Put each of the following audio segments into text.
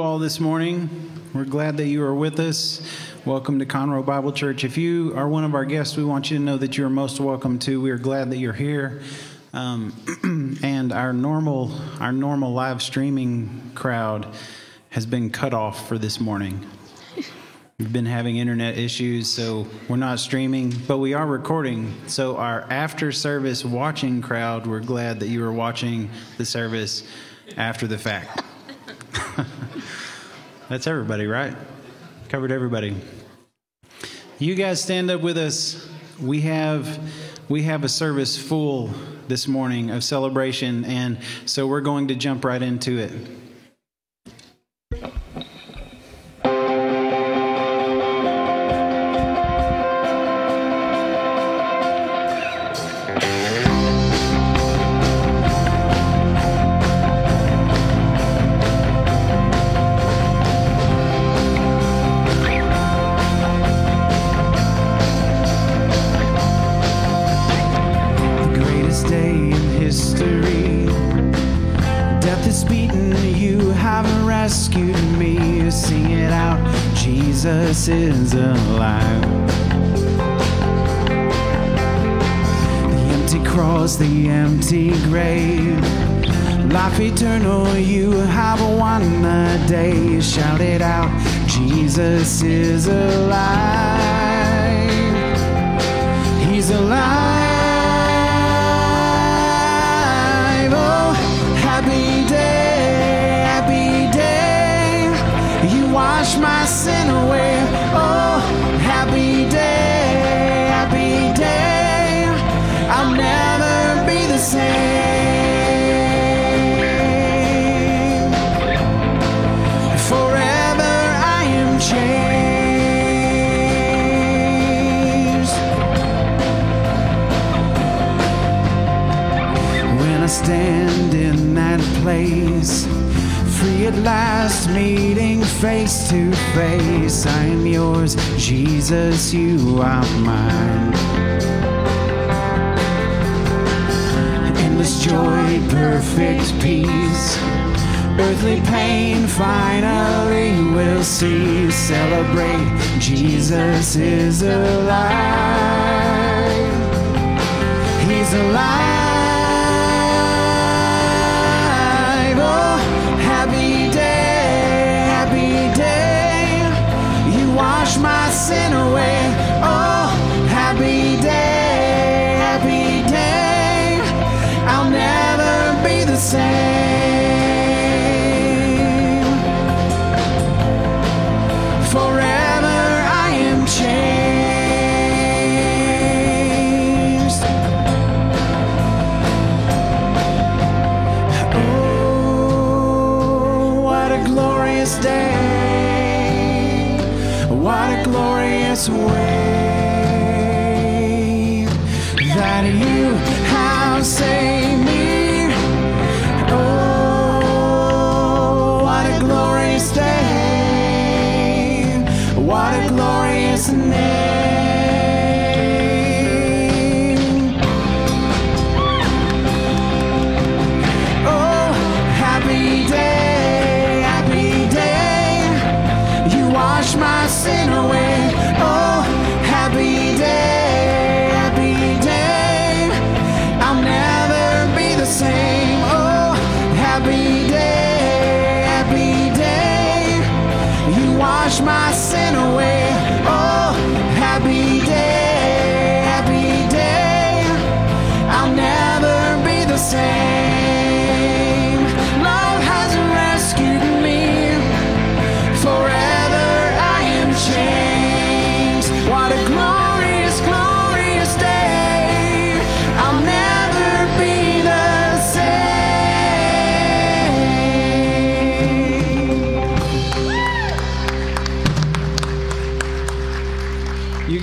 all this morning. We're glad that you are with us. Welcome to Conroe Bible Church. If you are one of our guests, we want you to know that you are most welcome too. We are glad that you're here. Um, and our normal, our normal live streaming crowd has been cut off for this morning. We've been having internet issues, so we're not streaming, but we are recording. So, our after service watching crowd, we're glad that you are watching the service after the fact. That's everybody, right? Covered everybody. You guys stand up with us. We have we have a service full this morning of celebration and so we're going to jump right into it. Is alive. The empty cross, the empty grave. Life eternal, you have won the day. Shout it out, Jesus is alive. He's alive. At last, meeting face to face. I'm yours, Jesus, you are mine. Endless joy, perfect peace. Earthly pain finally will cease. Celebrate, Jesus is alive. He's alive. Glorious way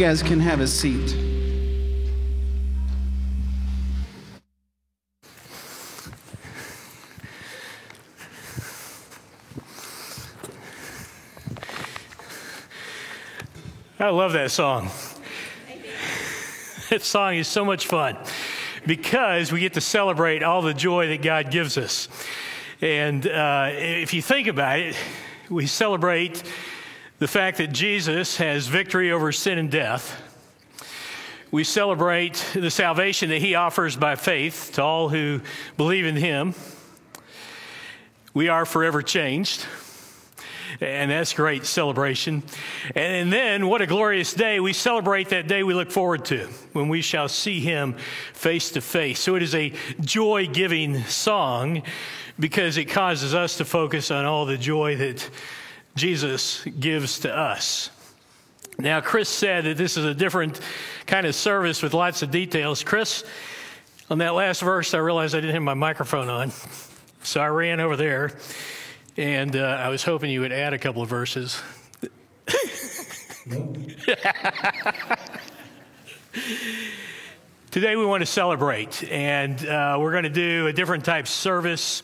guys can have a seat. I love that song. That song is so much fun because we get to celebrate all the joy that God gives us. And uh, if you think about it, We celebrate the fact that Jesus has victory over sin and death. We celebrate the salvation that he offers by faith to all who believe in him. We are forever changed. And that's great celebration. And then, what a glorious day. We celebrate that day we look forward to when we shall see him face to face. So, it is a joy giving song because it causes us to focus on all the joy that Jesus gives to us. Now, Chris said that this is a different kind of service with lots of details. Chris, on that last verse, I realized I didn't have my microphone on. So I ran over there and uh, I was hoping you would add a couple of verses. Today we want to celebrate, and uh, we're going to do a different type service.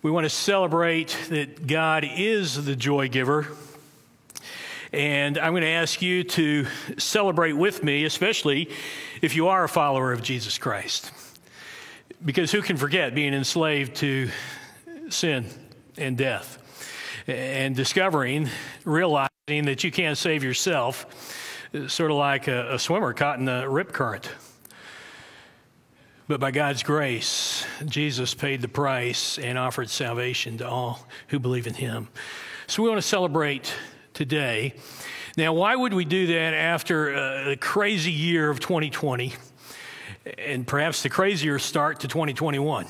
We want to celebrate that God is the joy giver. And I'm going to ask you to celebrate with me, especially if you are a follower of Jesus Christ. Because who can forget being enslaved to sin and death and discovering, realizing that you can't save yourself, sort of like a, a swimmer caught in the rip current. But by God's grace, Jesus paid the price and offered salvation to all who believe in him. So we want to celebrate today. Now, why would we do that after uh, a crazy year of 2020 and perhaps the crazier start to 2021?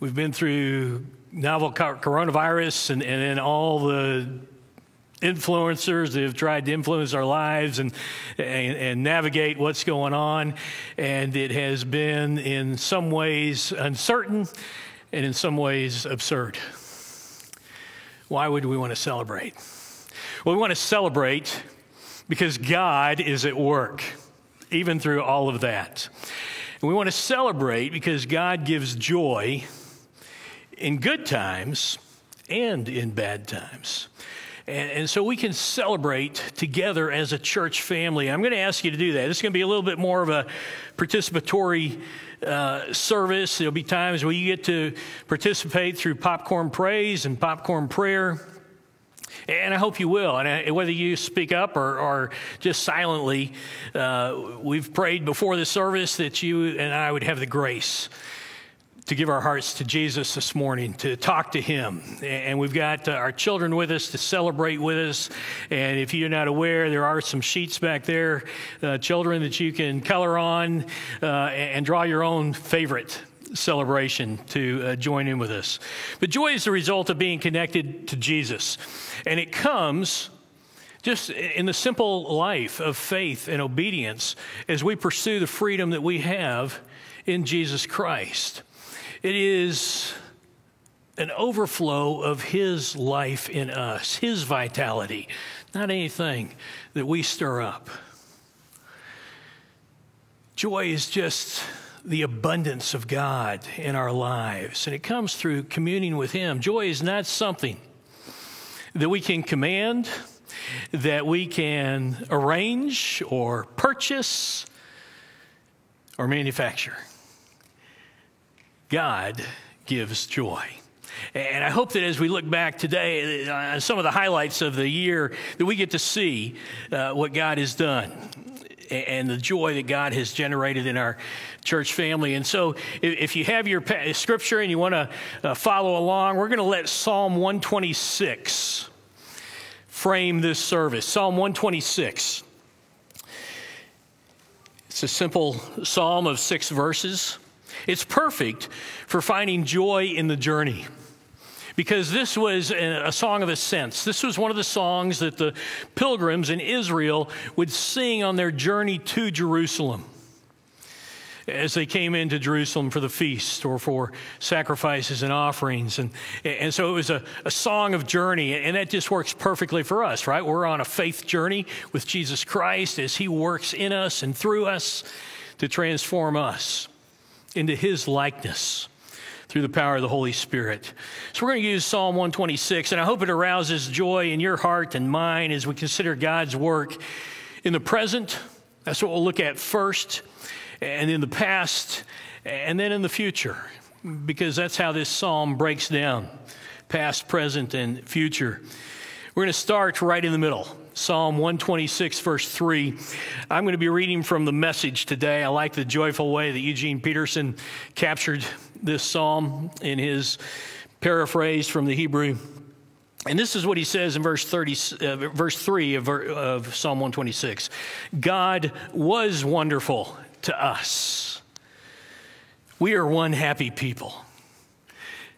We've been through novel coronavirus and, and then all the influencers that have tried to influence our lives and, and, and, navigate what's going on. And it has been, in some ways, uncertain and in some ways, absurd. Why would we want to celebrate? Well, we want to celebrate because God is at work, even through all of that. And we want to celebrate because God gives joy in good times and in bad times. And, and, so we can celebrate together as a church family. I'm going to ask you to do that. This is going to be a little bit more of a participatory uh, service. There'll be times where you get to participate through popcorn praise and popcorn prayer. And I hope you will. And I, whether you speak up or, or just silently, uh, we've prayed before the service that you and I would have the grace to give our hearts to Jesus this morning, to talk to Him. And we've got uh, our children with us to celebrate with us. And if you're not aware, there are some sheets back there, uh, children, that you can color on uh, and draw your own favorite celebration to uh, join in with us. But joy is the result of being connected to Jesus. And it comes just in the simple life of faith and obedience as we pursue the freedom that we have in Jesus Christ. It is an overflow of His life in us, His vitality, not anything that we stir up. Joy is just the abundance of God in our lives, and it comes through communing with Him. Joy is not something that we can command, that we can arrange or purchase or manufacture. God gives joy. And I hope that as we look back today on uh, some of the highlights of the year, that we get to see uh, what God has done and the joy that God has generated in our church family. And so, if you have your scripture and you want to uh, follow along, we're going to let Psalm 126 frame this service. Psalm 126. It's a simple psalm of six verses. It's perfect for finding joy in the journey because this was a song of ascents. This was one of the songs that the pilgrims in Israel would sing on their journey to Jerusalem as they came into Jerusalem for the feast or for sacrifices and offerings. And, and so it was a, a song of journey, and that just works perfectly for us, right? We're on a faith journey with Jesus Christ as He works in us and through us to transform us into his likeness through the power of the Holy Spirit. So we're going to use Psalm 126, and I hope it arouses joy in your heart and mine as we consider God's work in the present. That's what we'll look at first, and in the past, and then in the future, because that's how this psalm breaks down past, present, and future. We're going to start right in the middle. Psalm 126, verse 3. I'm going to be reading from the message today. I like the joyful way that Eugene Peterson captured this psalm in his paraphrase from the Hebrew. And this is what he says in verse 30, uh, verse 3 of, of Psalm 126. God was wonderful to us. We are one happy people.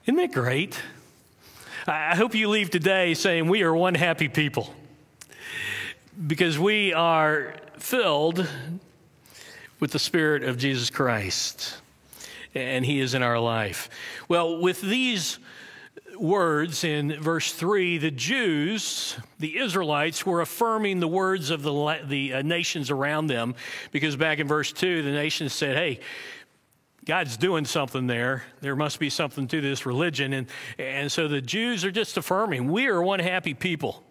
Isn't that great? I hope you leave today saying we are one happy people because we are filled with the Spirit of Jesus Christ and He is in our life. Well, with these words in verse 3, the Jews, the Israelites, were affirming the words of the, the uh, nations around them because back in verse 2, the nations said, Hey, God's doing something there. There must be something to this religion. And, and so the Jews are just affirming, we are one happy people.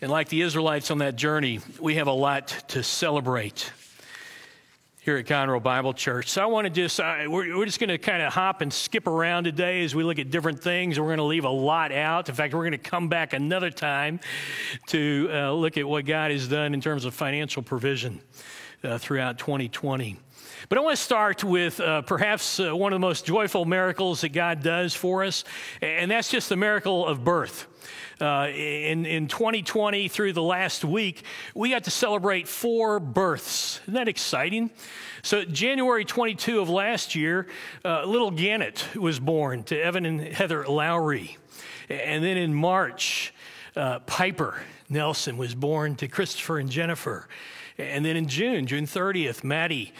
And like the Israelites on that journey, we have a lot to celebrate here at Conroe Bible Church. So I want to just, uh, we're, we're just going to kind of hop and skip around today as we look at different things. We're going to leave a lot out. In fact, we're going to come back another time to uh, look at what God has done in terms of financial provision uh, throughout 2020. But I want to start with uh, perhaps uh, one of the most joyful miracles that God does for us, and that's just the miracle of birth. Uh, in, in 2020, through the last week, we got to celebrate four births. Isn't that exciting? So, January 22 of last year, uh, little Gannett was born to Evan and Heather Lowry. And then in March, uh, Piper Nelson was born to Christopher and Jennifer. And then in June, June 30th, Maddie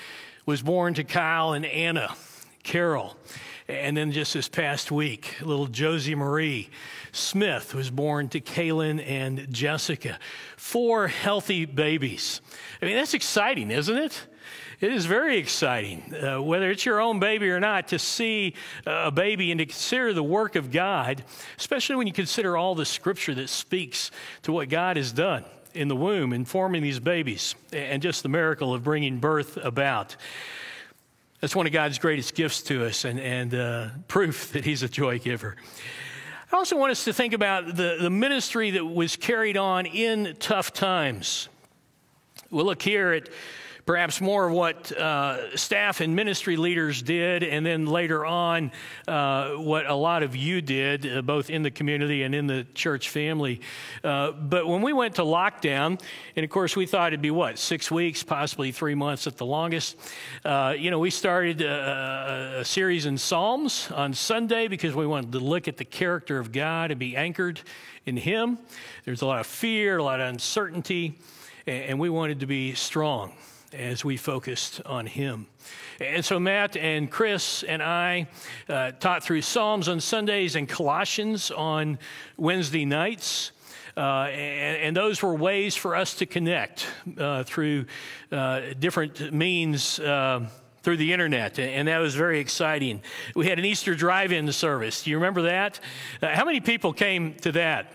was born to Kyle and Anna Carol. And then just this past week, little Josie Marie Smith was born to Kaylin and Jessica. Four healthy babies. I mean, that's exciting, isn't it? It is very exciting, uh, whether it's your own baby or not, to see a baby and to consider the work of God, especially when you consider all the scripture that speaks to what God has done in the womb in forming these babies and just the miracle of bringing birth about. That's one of God's greatest gifts to us and, and uh, proof that He's a joy giver. I also want us to think about the, the ministry that was carried on in tough times. We'll look here at perhaps more of what uh, staff and ministry leaders did, and then later on, uh, what a lot of you did, uh, both in the community and in the church family. Uh, but when we went to lockdown, and of course we thought it'd be what, six weeks, possibly three months at the longest, uh, you know, we started a, a series in Psalms on Sunday because we wanted to look at the character of God and be anchored in Him. There's a lot of fear, a lot of uncertainty, and we wanted to be strong as we focused on Him. And so Matt and Chris and I uh, taught through Psalms on Sundays and Colossians on Wednesday nights. Uh, and, and, those were ways for us to connect uh, through uh, different means uh, through the internet, and that was very exciting. We had an Easter drive in service. Do you remember that? Uh, how many people came to that?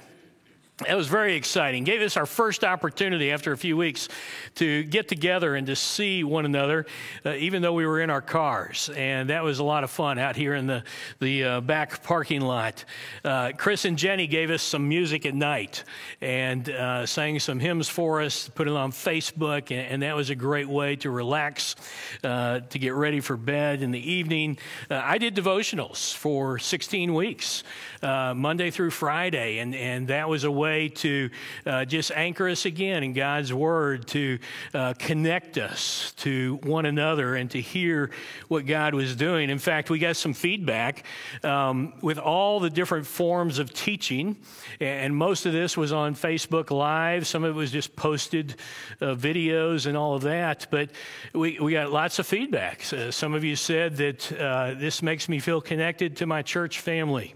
It was very exciting. Gave us our first opportunity after a few weeks to get together and to see one another, uh, even though we were in our cars. And that was a lot of fun out here in the, the uh, back parking lot. Uh, Chris and Jenny gave us some music at night and uh, sang some hymns for us, put it on Facebook, and, and that was a great way to relax, uh, to get ready for bed in the evening. Uh, I did devotionals for 16 weeks, Monday through Friday, and, and that was a way way to uh, just anchor us again in God's Word, to uh, connect us to one another, and to hear what God was doing. In fact, we got some feedback um, with all the different forms of teaching, and most of this was on Facebook Live. Some of it was just posted uh, videos and all of that, but we, we got lots of feedback. some of you said that uh, this makes me feel connected to my church family.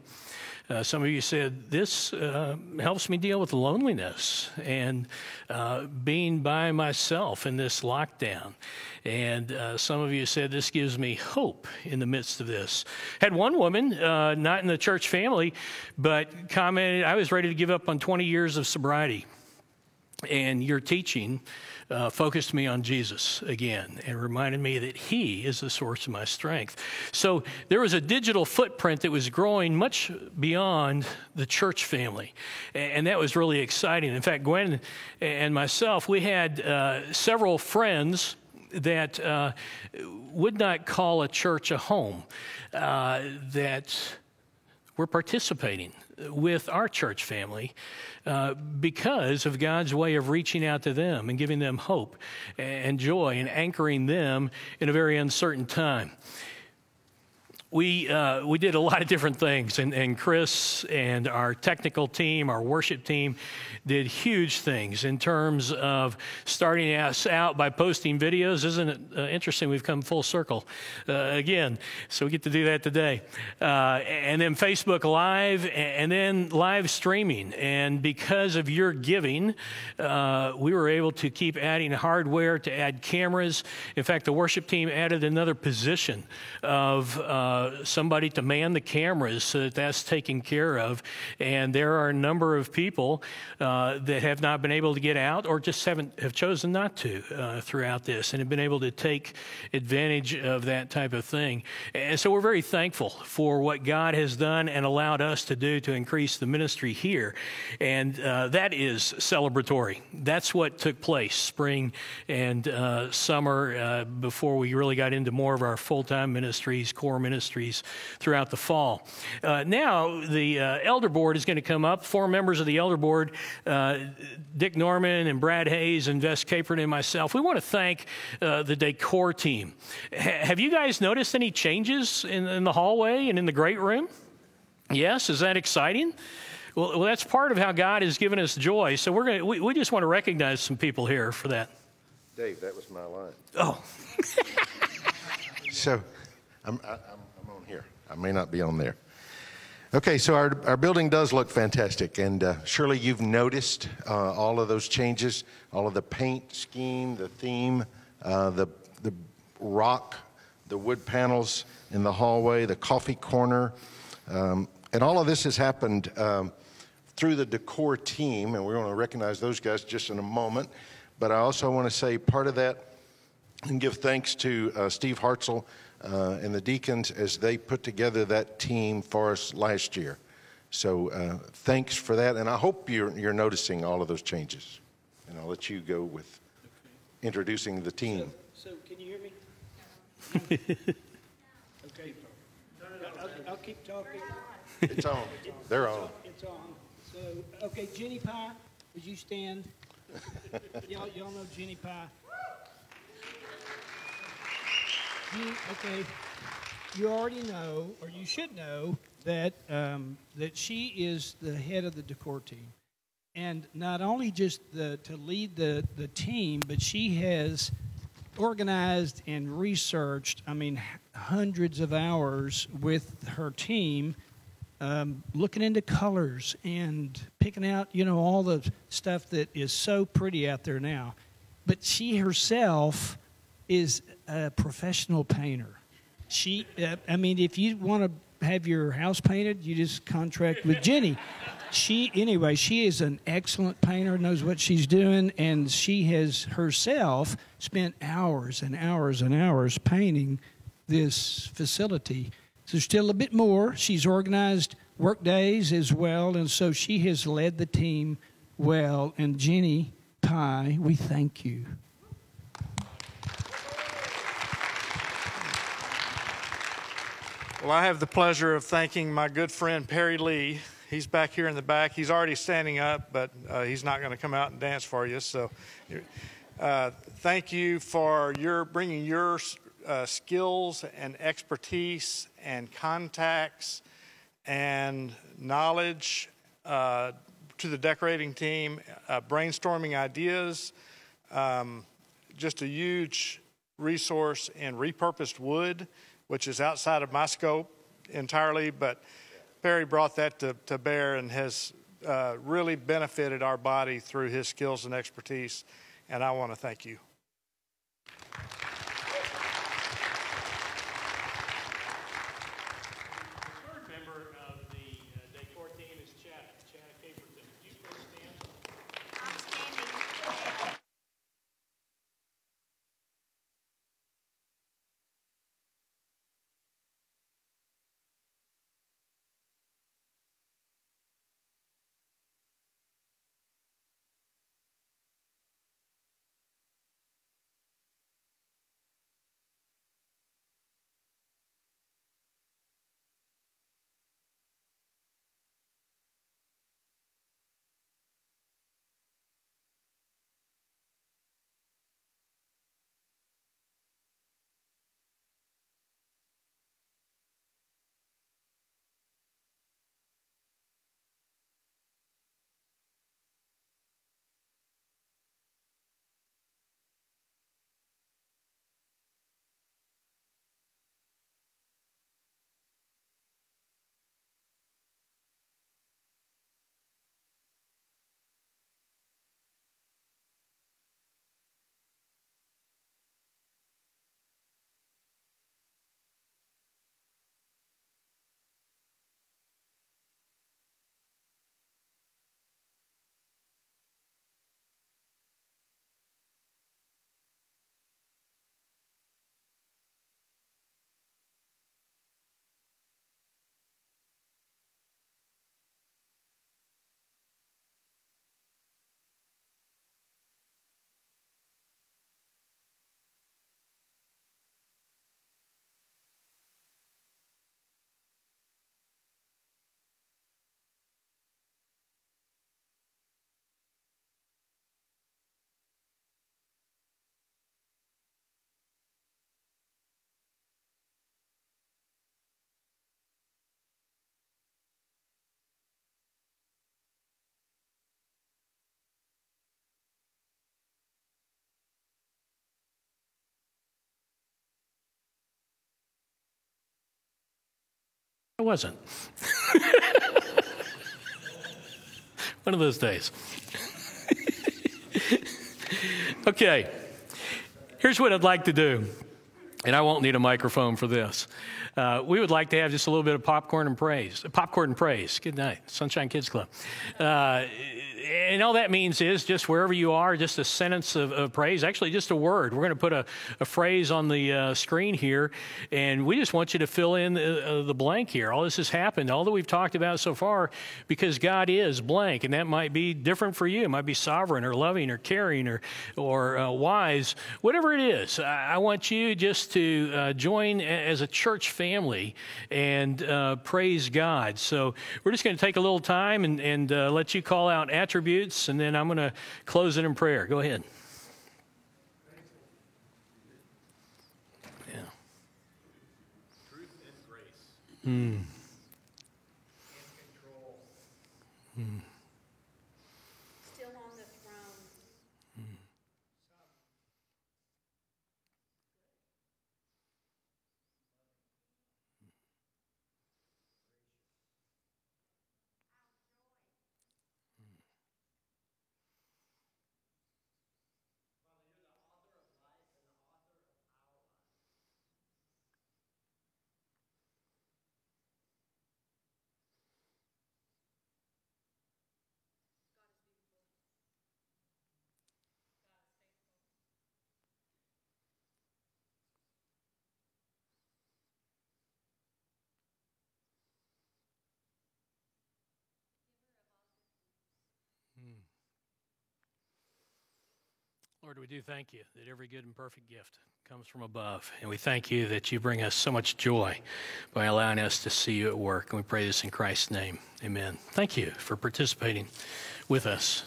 Uh, some of you said, This uh, helps me deal with loneliness and uh, being by myself in this lockdown. And uh, some of you said, This gives me hope in the midst of this. Had one woman, uh, not in the church family, but commented, I was ready to give up on 20 years of sobriety. and your teaching uh, focused me on Jesus again and reminded me that He is the source of my strength. So there was a digital footprint that was growing much beyond the church family, and that was really exciting. In fact, Gwen and myself, we had uh, several friends that uh, would not call a church a home, uh, that were participating with our church family uh, because of God's way of reaching out to them and giving them hope and joy and anchoring them in a very uncertain time we, uh, we did a lot of different things, and, and Chris and our technical team, our worship team, did huge things in terms of starting us out by posting videos. Isn't it uh, interesting? We've come full circle uh, again, so we get to do that today. Uh, and then Facebook Live, and then live streaming. And because of your giving, uh, we were able to keep adding hardware to add cameras. In fact, the worship team added another position of somebody to man the cameras so that that's taken care of. And there are a number of people uh, that have not been able to get out or just haven't have chosen not to uh, throughout this and have been able to take advantage of that type of thing. And so we're very thankful for what God has done and allowed us to do to increase the ministry here. And uh, that is celebratory. That's what took place spring and uh, summer uh, before we really got into more of our full time ministries, core ministries ministries throughout the fall. Uh, now, the uh, elder board is going to come up. Four members of the elder board, uh, Dick Norman and Brad Hayes and Vess Capron and myself, we want to thank uh, the decor team. H- have you guys noticed any changes in, in the hallway and in the great room? Yes, is that exciting? Well, well, that's part of how God has given us joy. So we're going we, we just want to recognize some people here for that. Dave, that was my line. Oh. so I'm, I, am I may not be on there. Okay, so our, our building does look fantastic, and uh, surely you've noticed uh, all of those changes, all of the paint scheme, the theme, uh, the, the rock, the wood panels in the hallway, the coffee corner, um, and all of this has happened um, through the decor team, and we're going to recognize those guys just in a moment. But I also want to say part of that and give thanks to uh, Steve Hartzell uh, and the deacons as they put together that team for us last year. So uh, thanks for that, and I hope you're, you're noticing all of those changes. And I'll let you go with introducing the team. So, so can you hear me? okay. I'll, I'll, keep talking. It's on. They're on. It's on. So, okay, Jenny Pie, would you stand? y'all, y'all know Jenny Pie. You, okay, you already know, or you should know, that um, that she is the head of the decor team, and not only just the, to lead the the team, but she has organized and researched. I mean, hundreds of hours with her team. Um, looking into colors and picking out, you know, all the stuff that is so pretty out there now. But she herself is a professional painter. She, uh, I mean, if you want to have your house painted, you just contract with Jenny. She, anyway, she is an excellent painter, knows what she's doing, and she has herself spent hours and hours and hours painting this facility. So, still a bit more. She's organized work days as well, and so she has led the team well. And Jenny Pie, we thank you. Well, I have the pleasure of thanking my good friend Perry Lee. He's back here in the back. He's already standing up, but uh, he's not going to come out and dance for you. So, uh, thank you for your bringing your uh, skills and expertise and contacts and knowledge uh, to the decorating team, uh, brainstorming ideas. Um, just a huge resource in repurposed wood which is outside of my scope entirely, but Perry brought that to, to bear and has uh, really benefited our body through his skills and expertise, and I want to thank you. I wasn't. One of those days. okay, here's what I'd like to do, and I won't need a microphone for this. Uh, we would like to have just a little bit of popcorn and praise. Popcorn and praise. Good night, Sunshine Kids Club. Uh, and all that means is just wherever you are, just a sentence of, of praise, actually just a word. We're going to put a, a phrase on the uh, screen here, and we just want you to fill in the, uh, the, blank here. All this has happened, all that we've talked about so far, because God is blank, and that might be different for you. It might be sovereign or loving or caring or, or uh, wise, whatever it is. I, I want you just to uh, join as a church family and uh, praise God. So we're just going to take a little time and, and uh, let you call out attributes and then I'm going to close it in prayer. Go ahead. Yeah. Truth and grace. Mm. Mm. Lord, we do thank you that every good and perfect gift comes from above. And we thank you that you bring us so much joy by allowing us to see you at work. And we pray this in Christ's name. Amen. Thank you for participating with us.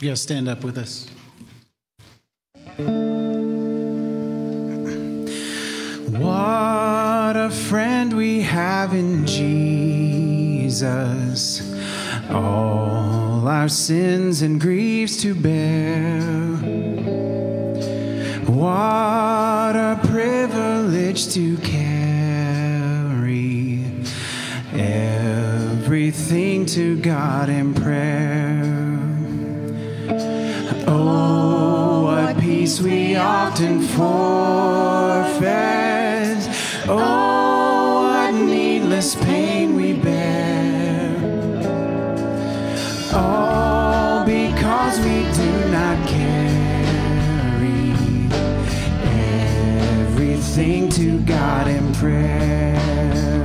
Yes, stand up with us. What a friend we have in Jesus. Oh our sins and griefs to bear. What a privilege to carry everything to God in prayer. Oh, what peace we often forfeit. Oh, what needless pain we because we do not carry everything to God in prayer.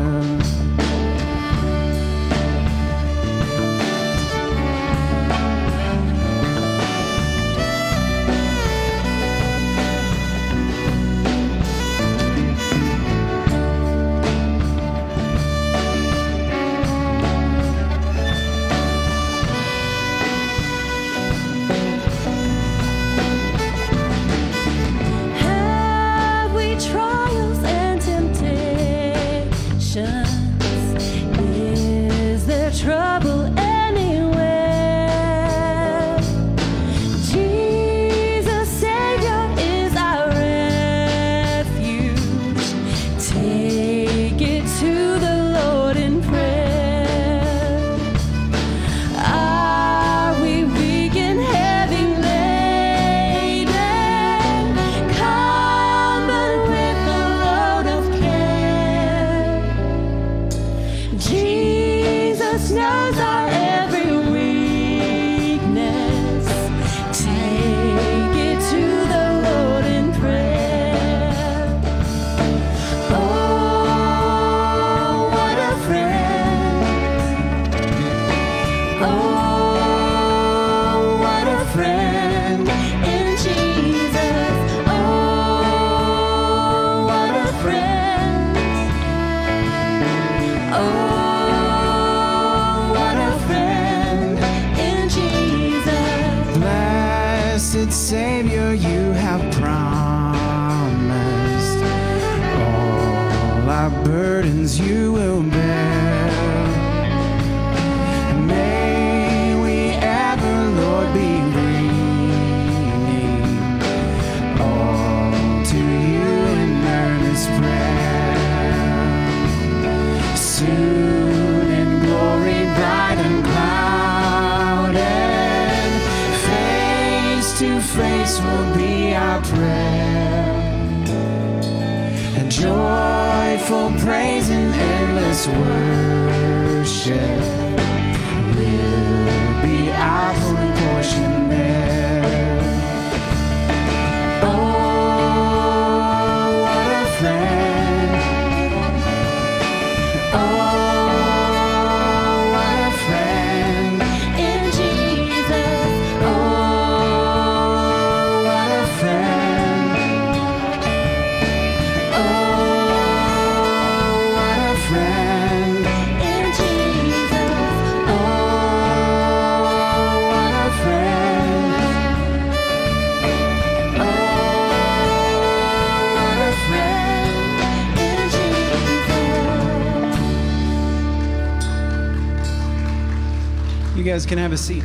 Guys can have a seat.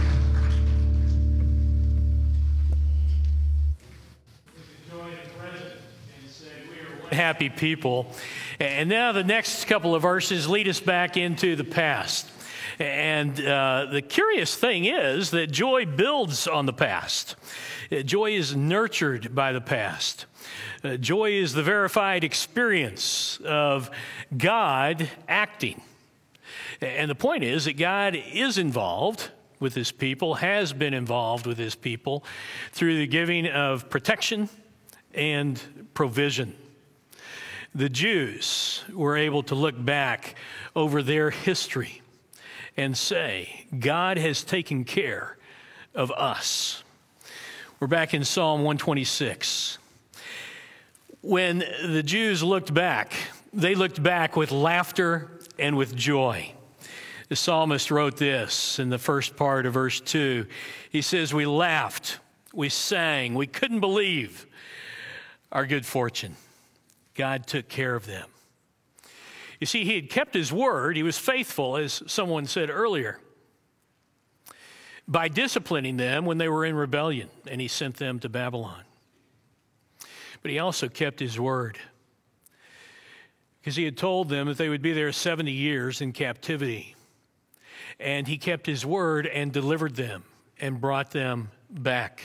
happy people. And now the next couple of verses lead us back into the past. And uh, the curious thing is that joy builds on the past. Joy is nurtured by the past. Uh, joy is the verified experience of God acting. And the point is that God is involved with his people, has been involved with his people through the giving of protection and provision. The Jews were able to look back over their history and say, God has taken care of us. We're back in Psalm 126. When the Jews looked back, they looked back with laughter and with joy. The psalmist wrote this in the first part of verse 2. He says, We laughed, we sang, we couldn't believe our good fortune. God took care of them. You see, he had kept his word, he was faithful, as someone said earlier, by disciplining them when they were in rebellion, and he sent them to Babylon. But he also kept his word because he had told them that they would be there 70 years in captivity. And he kept his word and delivered them and brought them back.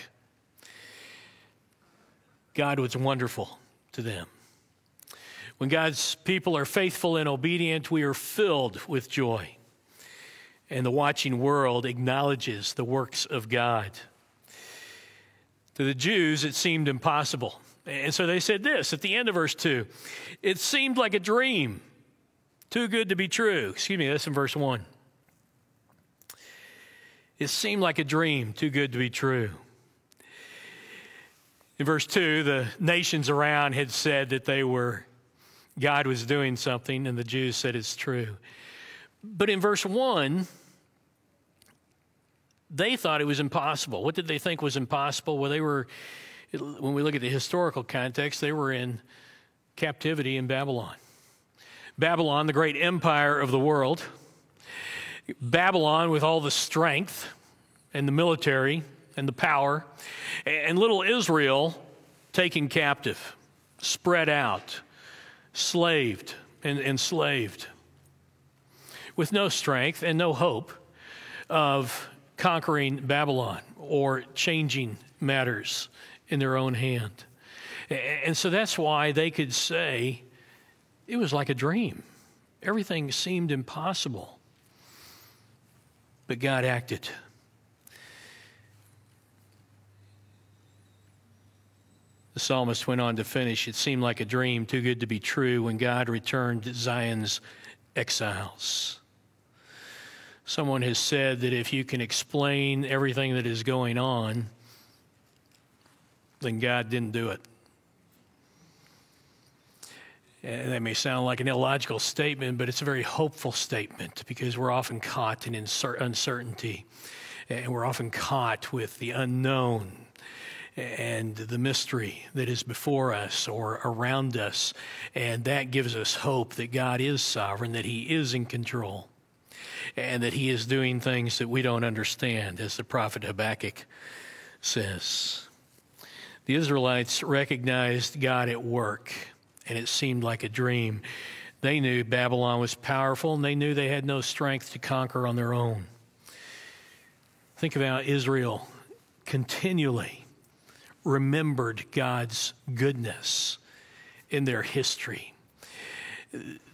God was wonderful to them. When God's people are faithful and obedient, we are filled with joy. And the watching world acknowledges the works of God. To the Jews, it seemed impossible. And so they said this at the end of verse 2 It seemed like a dream, too good to be true. Excuse me, that's in verse 1. It seemed like a dream, too good to be true. In verse 2, the nations around had said that they were, God was doing something, and the Jews said it's true. But in verse 1, they thought it was impossible. What did they think was impossible? Well, they were, when we look at the historical context, they were in captivity in Babylon. Babylon, the great empire of the world. Babylon, with all the strength and the military and the power, and little Israel taken captive, spread out, slaved and enslaved, with no strength and no hope of conquering Babylon or changing matters in their own hand. And so that's why they could say it was like a dream. Everything seemed impossible. But God acted. The psalmist went on to finish It seemed like a dream, too good to be true, when God returned Zion's exiles. Someone has said that if you can explain everything that is going on, then God didn't do it. And that may sound like an illogical statement, but it's a very hopeful statement because we're often caught in uncertainty eh, and we're often caught with the unknown eh, and the mystery that is before us or around us. And that gives us hope that God is sovereign, that He is in control, and that He is doing things that we don't understand, as the prophet Habakkuk says. The Israelites recognized God at work, and it seemed like a dream. They knew Babylon was powerful, and they knew they had no strength to conquer on their own. Think about Israel continually remembered God's goodness in their history.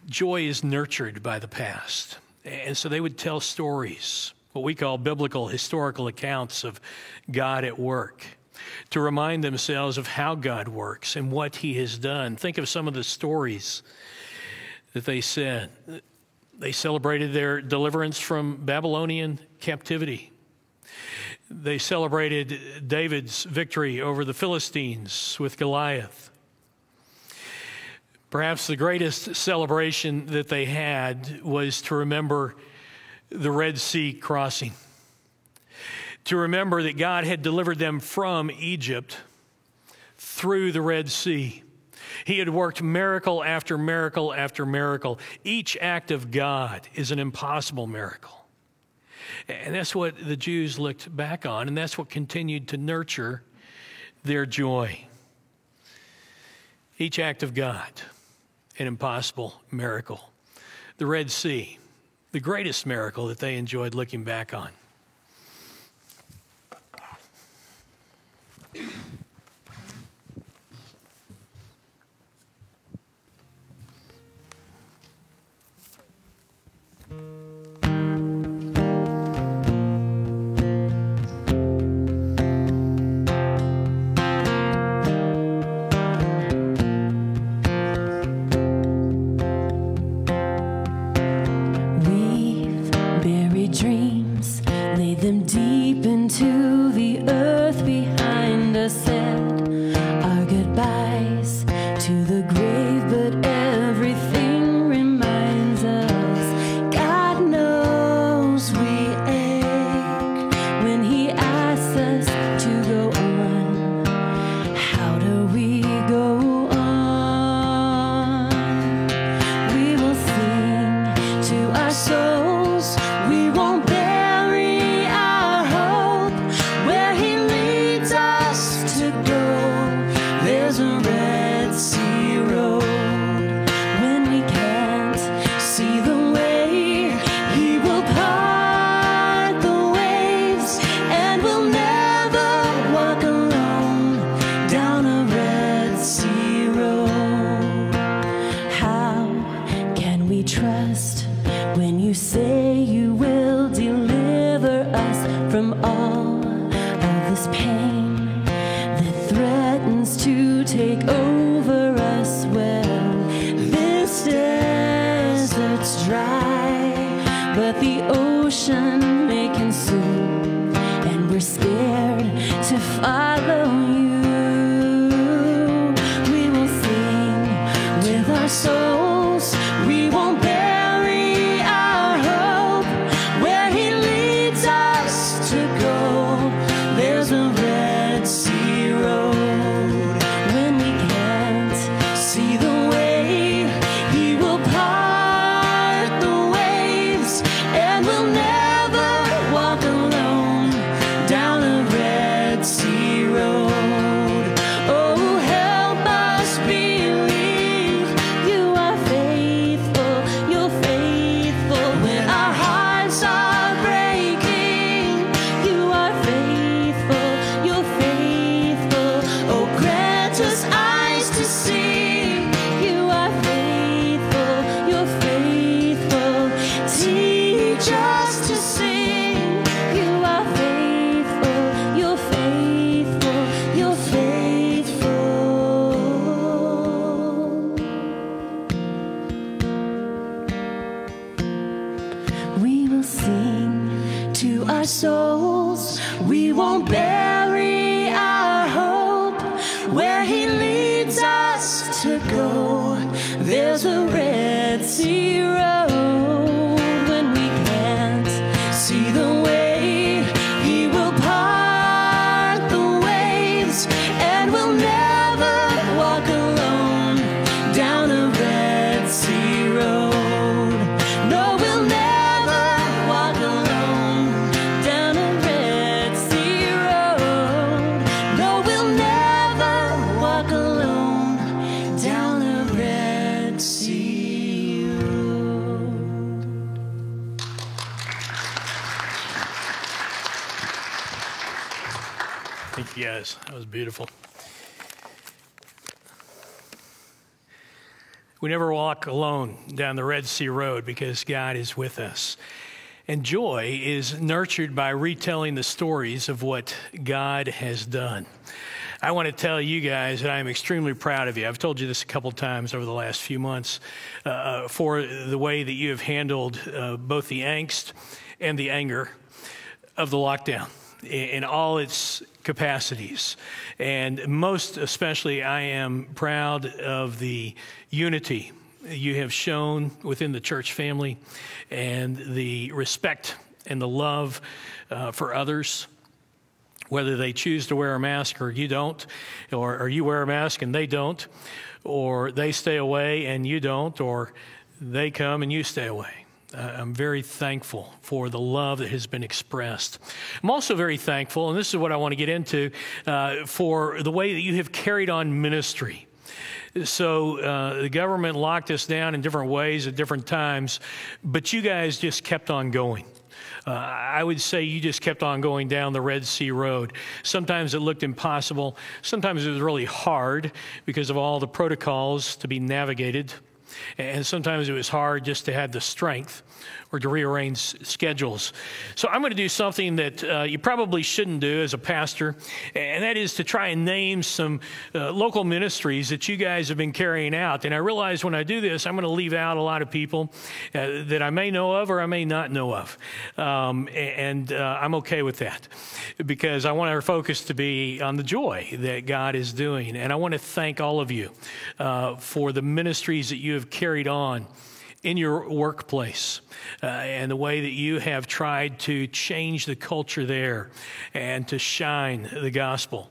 Joy is nurtured by the past. And so they would tell stories, what we call biblical historical accounts of God at work to remind themselves of how God works and what He has done. Think of some of the stories that they said. They celebrated their deliverance from Babylonian captivity. They celebrated David's victory over the Philistines with Goliath. Perhaps the greatest celebration that they had was to remember the Red Sea crossing to remember that God had delivered them from Egypt through the Red Sea. He had worked miracle after miracle after miracle. Each act of God is an impossible miracle. And that's what the Jews looked back on, and that's what continued to nurture their joy. Each act of God, an impossible miracle. The Red Sea, the greatest miracle that they enjoyed looking back on. dreams, lay them deep into the earth yourself. beautiful. We never walk alone down the Red Sea Road because God is with us. And joy is nurtured by retelling the stories of what God has done. I want to tell you guys that I am extremely proud of you. I've told you this a couple times over the last few months uh, uh for the way that you have handled uh, both the angst and the anger of the lockdown in all its capacities. And most especially, I am proud of the unity you have shown within the church family and the respect and the love uh, for others. Whether they choose to wear a mask or you don't, or, or you wear a mask and they don't, or they stay away and you don't, or they come and you stay away. Uh, I'm very thankful for the love that has been expressed. I'm also very thankful, and this is what I want to get into, uh, for the way that you have carried on ministry. So uh, the government locked us down in different ways at different times, but you guys just kept on going. Uh, I would say you just kept on going down the Red Sea Road. Sometimes it looked impossible. Sometimes it was really hard because of all the protocols to be navigated. And sometimes it was hard just to have the strength or to rearrange schedules. So I'm going to do something that uh, you probably shouldn't do as a pastor, and that is to try and name some uh, local ministries that you guys have been carrying out. And I realize when I do this, I'm going to leave out a lot of people uh, that I may know of or I may not know of. Um, and uh, I'm okay with that because I want our focus to be on the joy that God is doing. And I want to thank all of you uh, for the ministries that you have carried on in your workplace uh, and the way that you have tried to change the culture there and to shine the gospel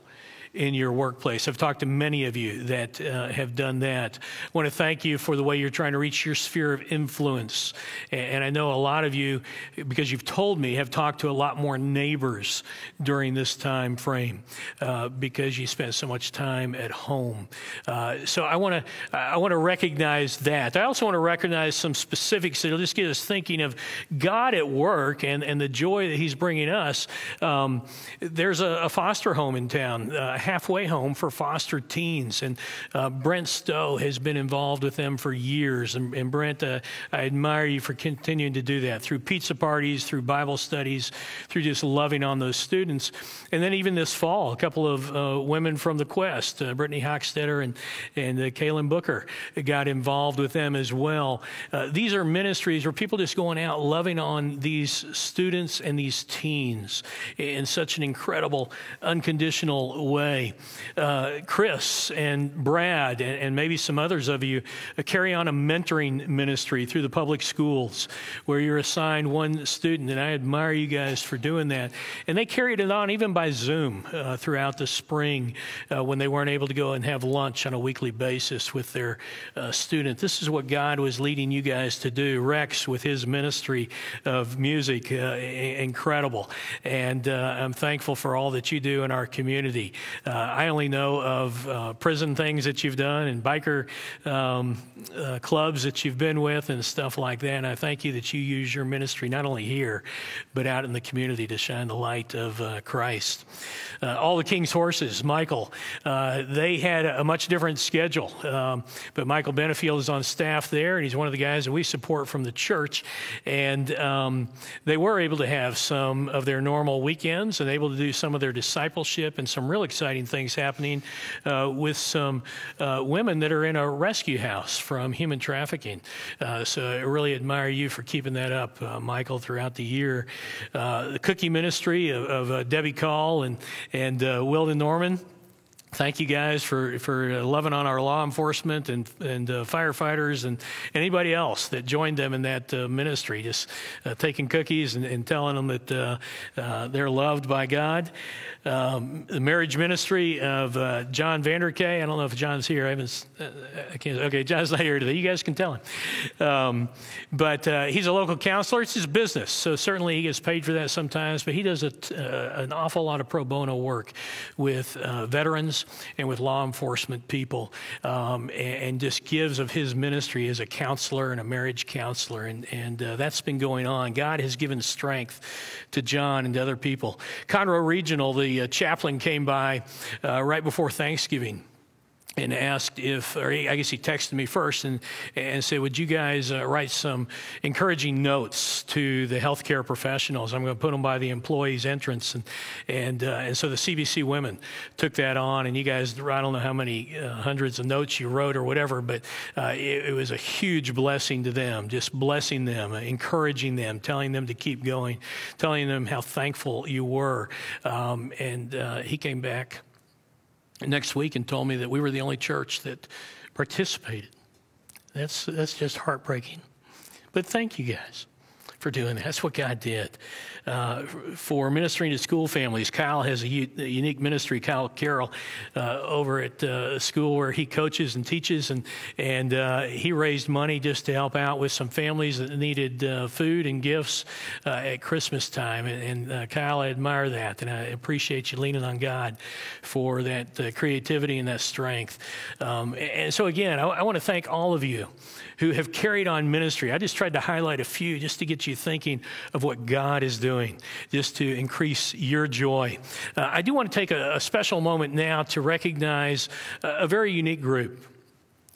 in your workplace. I've talked to many of you that uh, have done that. I want to thank you for the way you're trying to reach your sphere of influence. And I know a lot of you, because you've told me, have talked to a lot more neighbors during this time frame uh, because you spent so much time at home. Uh, so I want to I want to recognize that. I also want to recognize some specifics that'll just get us thinking of God at work and, and the joy that He's bringing us. Um, there's a, a, foster home in town uh, halfway home for foster teens. And uh, Brent Stowe has been involved with them for years. And, and Brent, uh, I admire you for continuing to do that through pizza parties, through Bible studies, through just loving on those students. And then even this fall, a couple of uh, women from the Quest, uh, Brittany Hochstetter and, and uh, Kaylin Booker, got involved with them as well. Uh, these are ministries where people just going out loving on these students and these teens in such an incredible, unconditional way way. Uh, Chris and Brad, and, and, maybe some others of you, uh, carry on a mentoring ministry through the public schools where you're assigned one student, and I admire you guys for doing that. And they carried it on even by Zoom uh, throughout the spring uh, when they weren't able to go and have lunch on a weekly basis with their uh, student. This is what God was leading you guys to do. Rex, with his ministry of music, uh, incredible. And I'm thankful for all that you do in our community. Uh, I only know of uh, prison things that you've done and biker um, uh, clubs that you've been with and stuff like that. And I thank you that you use your ministry not only here, but out in the community to shine the light of uh, Christ. Uh, all the King's horses, Michael, uh, they had a much different schedule. Um, but Michael Benefield is on staff there, and he's one of the guys that we support from the church. And um, they were able to have some of their normal weekends and able to do some of their discipleship and some real exciting exciting things happening uh, with some uh, women that are in a rescue house from human trafficking. Uh, so I really admire you for keeping that up, uh, Michael, throughout the year. Uh, the cookie ministry of, of Debbie Call and, and Wilden Norman thank you guys for, for loving on our law enforcement and, and uh, firefighters and anybody else that joined them in that uh, ministry, just uh, taking cookies and, and, telling them that uh, uh, they're loved by God. Um, the marriage ministry of uh, John Vanderkay. I don't know if John's here. I haven't. I can't. Okay, John's not here today. You guys can tell him. Um, but he's a local counselor. It's his business, so certainly he gets paid for that sometimes. But he does a, an awful lot of pro bono work with veterans and with law enforcement people, um, and, and, just gives of his ministry as a counselor and a marriage counselor. And, and uh, that's been going on. God has given strength to John and to other people. Conroe Regional, the uh, chaplain came by uh, right before Thanksgiving and asked if, or he, I guess he texted me first and, and said, Would you guys uh, write some encouraging notes to the healthcare professionals? I'm going to put them by the employees' entrance. And, and, uh, and so the CBC women took that on, and you guys, I don't know how many uh, hundreds of notes you wrote or whatever, but uh, it, it, was a huge blessing to them, just blessing them, encouraging them, telling them to keep going, telling them how thankful you were. Um, and uh, he came back next week and told me that we were the only church that participated. That's, that's just heartbreaking. But thank you guys for doing that. That's what God did. Uh, for ministering to school families, Kyle has a, u- a unique ministry, Kyle Carroll, uh, over at uh, a school where he coaches and teaches, and, and uh, he raised money just to help out with some families that needed uh, food and gifts uh, at Christmas time. And, and Kyle, I admire that, and I appreciate you leaning on God for that creativity and that strength. Um, and so, again, I, I want to thank all of you who have carried on ministry. I just tried to highlight a few just to get you thinking of what God is doing, just to increase your joy. Uh, I do want to take a, a, special moment now to recognize a, a very unique group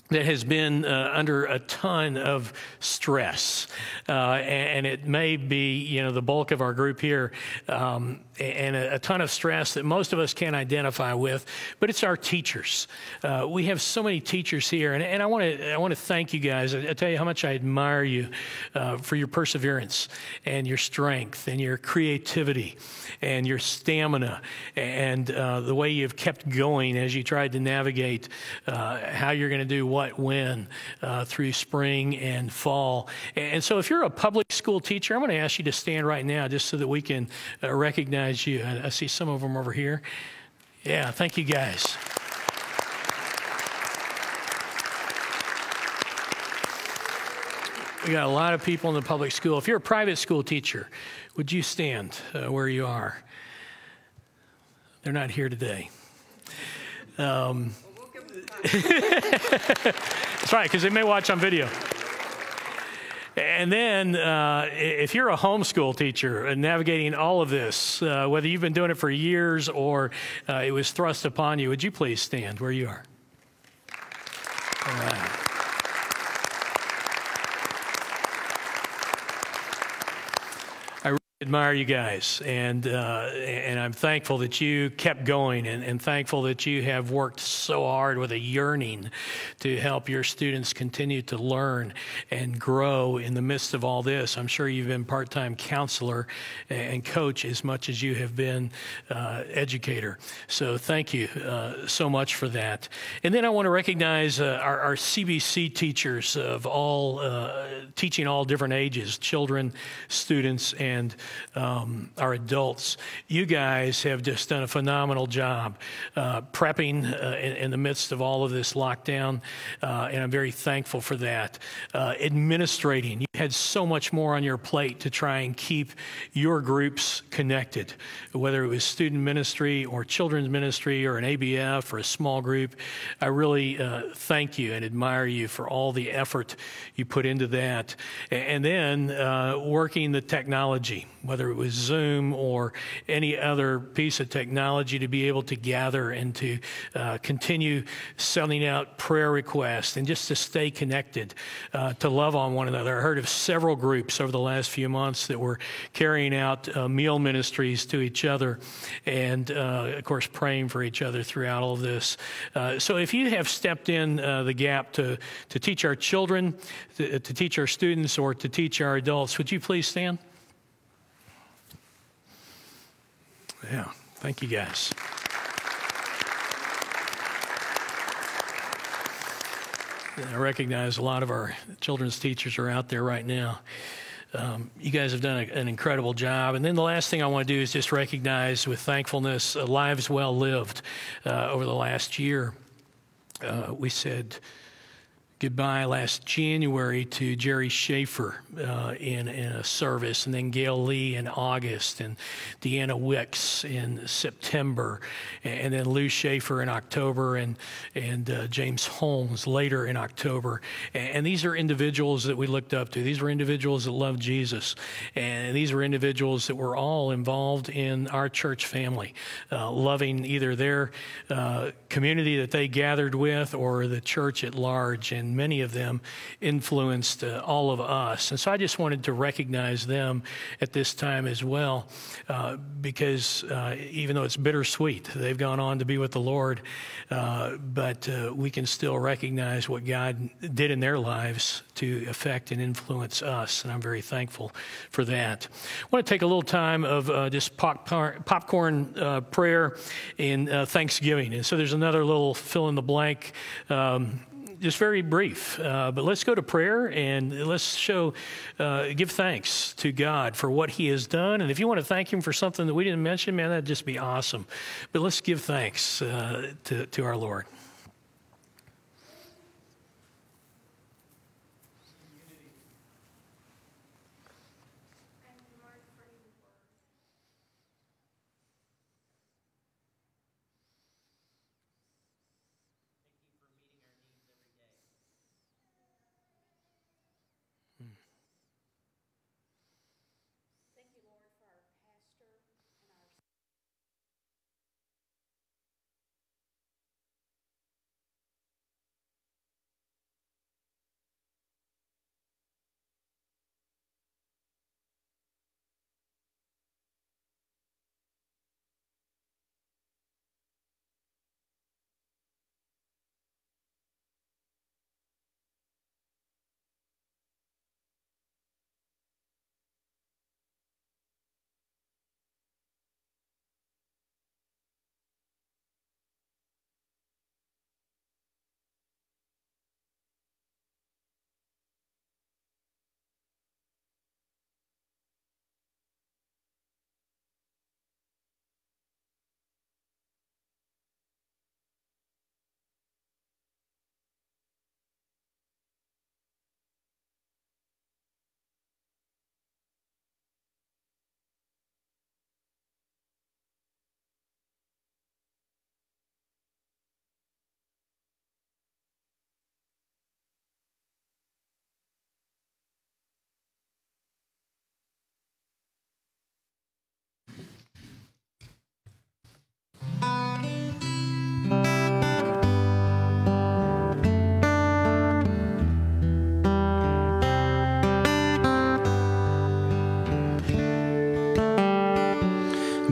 that has been uh, under a ton of stress, uh, and, and, it may be, you know, the bulk of our group here. Um, and a, a, ton of stress that most of us can't identify with, but it's our teachers. Uh, we have so many teachers here, and, and I want to I want to thank you guys. I, I, tell you how much I admire you uh, for your perseverance and your strength and your creativity and your stamina and uh, the way you've kept going as you tried to navigate uh, how you're going to do what when uh, through spring and fall. And so, if you're a public school teacher, I'm going to ask you to stand right now just so that we can uh, recognize recognize you. I, I see some of them over here. Yeah, thank you guys. We got a lot of people in the public school. If you're a private school teacher, would you stand uh, where you are? They're not here today. Um, that's right, because they may watch on video. And then, uh, if you're a homeschool teacher navigating all of this, uh, whether you've been doing it for years or uh, it was thrust upon you, would you please stand where you are? All right. Admire you guys, and uh, and I'm thankful that you kept going, and, and thankful that you have worked so hard with a yearning to help your students continue to learn and grow in the midst of all this. I'm sure you've been part-time counselor and coach as much as you have been uh, educator. So thank you uh, so much for that. And then I want to recognize uh, our, our, CBC teachers of all uh, teaching all different ages, children, students, and um, our adults. You guys have just done a phenomenal job uh, prepping uh, in, in, the midst of all of this lockdown, uh, and I'm very thankful for that. Uh, administrating, you had so much more on your plate to try and keep your groups connected, whether it was student ministry or children's ministry or an ABF or a small group. I really uh, thank you and admire you for all the effort you put into that. And then uh, working the technology whether it was Zoom or any other piece of technology, to be able to gather and to uh, continue sending out prayer requests and just to stay connected, uh, to love on one another. I heard of several groups over the last few months that were carrying out uh, meal ministries to each other and, uh, of course, praying for each other throughout all of this. Uh, so if you have stepped in uh, the gap to, to teach our children, to, to teach our students, or to teach our adults, would you please stand? Yeah, thank you guys. I recognize a lot of our children's teachers are out there right now. Um, you guys have done a, an incredible job. And then the last thing I want to do is just recognize with thankfulness uh, lives well lived uh, over the last year. Uh, we said, goodbye last January to Jerry Schaefer uh, in, in a service, and then Gail Lee in August, and Deanna Wicks in September, and then Lou Schaefer in October, and, and uh, James Holmes later in October. And these are individuals that we looked up to. These were individuals that loved Jesus, and these were individuals that were all involved in our church family, uh, loving either their uh, community that they gathered with or the church at large. And many of them influenced uh, all of us. And so I just wanted to recognize them at this time as well, uh, because uh, even though it's bittersweet, they've gone on to be with the Lord, uh, but uh, we can still recognize what God did in their lives to affect and influence us. And I'm very thankful for that. I want to take a little time of just popcorn, prayer in Thanksgiving. And so there's another little fill in the blank. Um, just very brief, uh, but let's go to prayer and let's show, uh, give thanks to God for what He has done. And if you want to thank Him for something that we didn't mention, man, that'd just be awesome. But let's give thanks uh, to, to our Lord.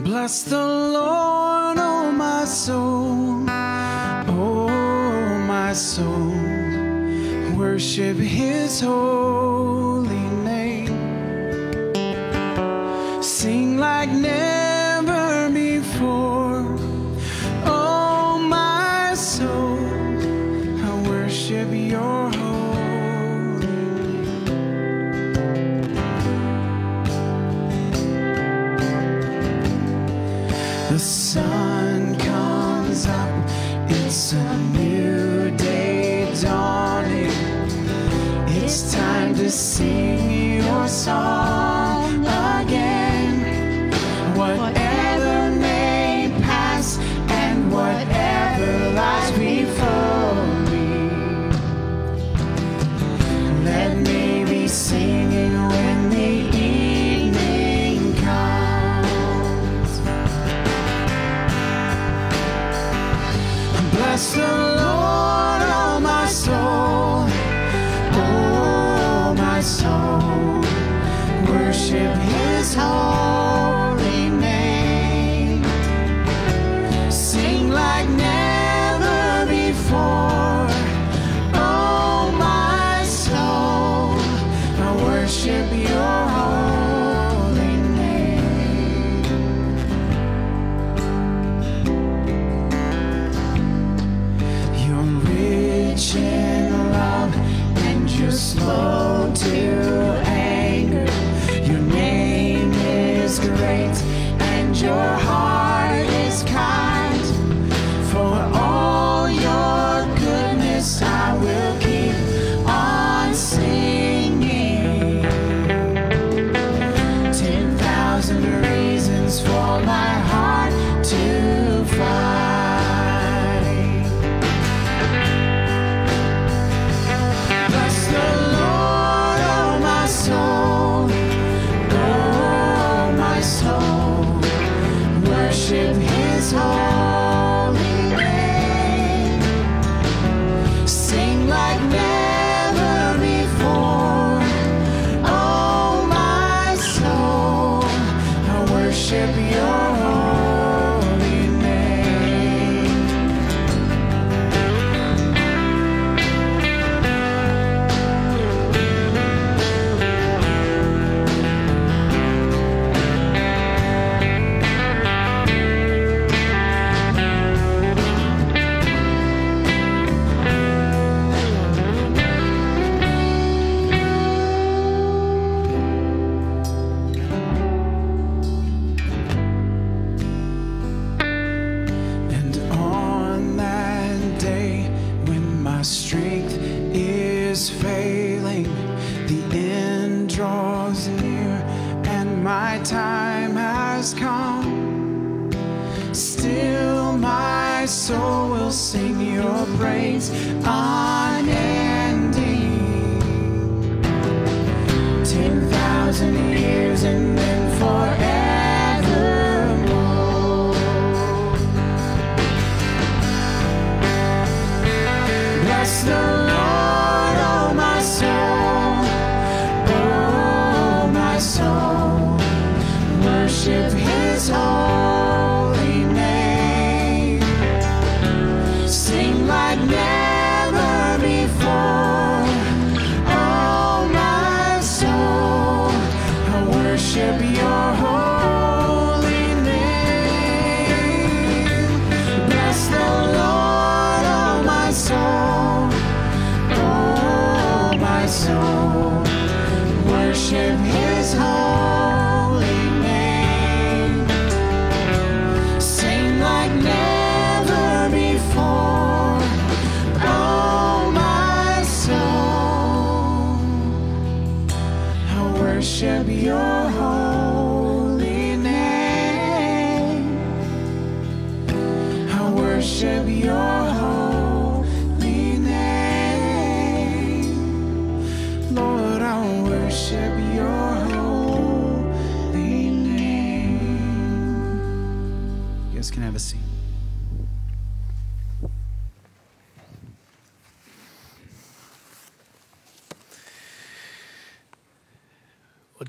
Bless the Lord, oh my soul, oh my soul, worship His holy name. Sing like never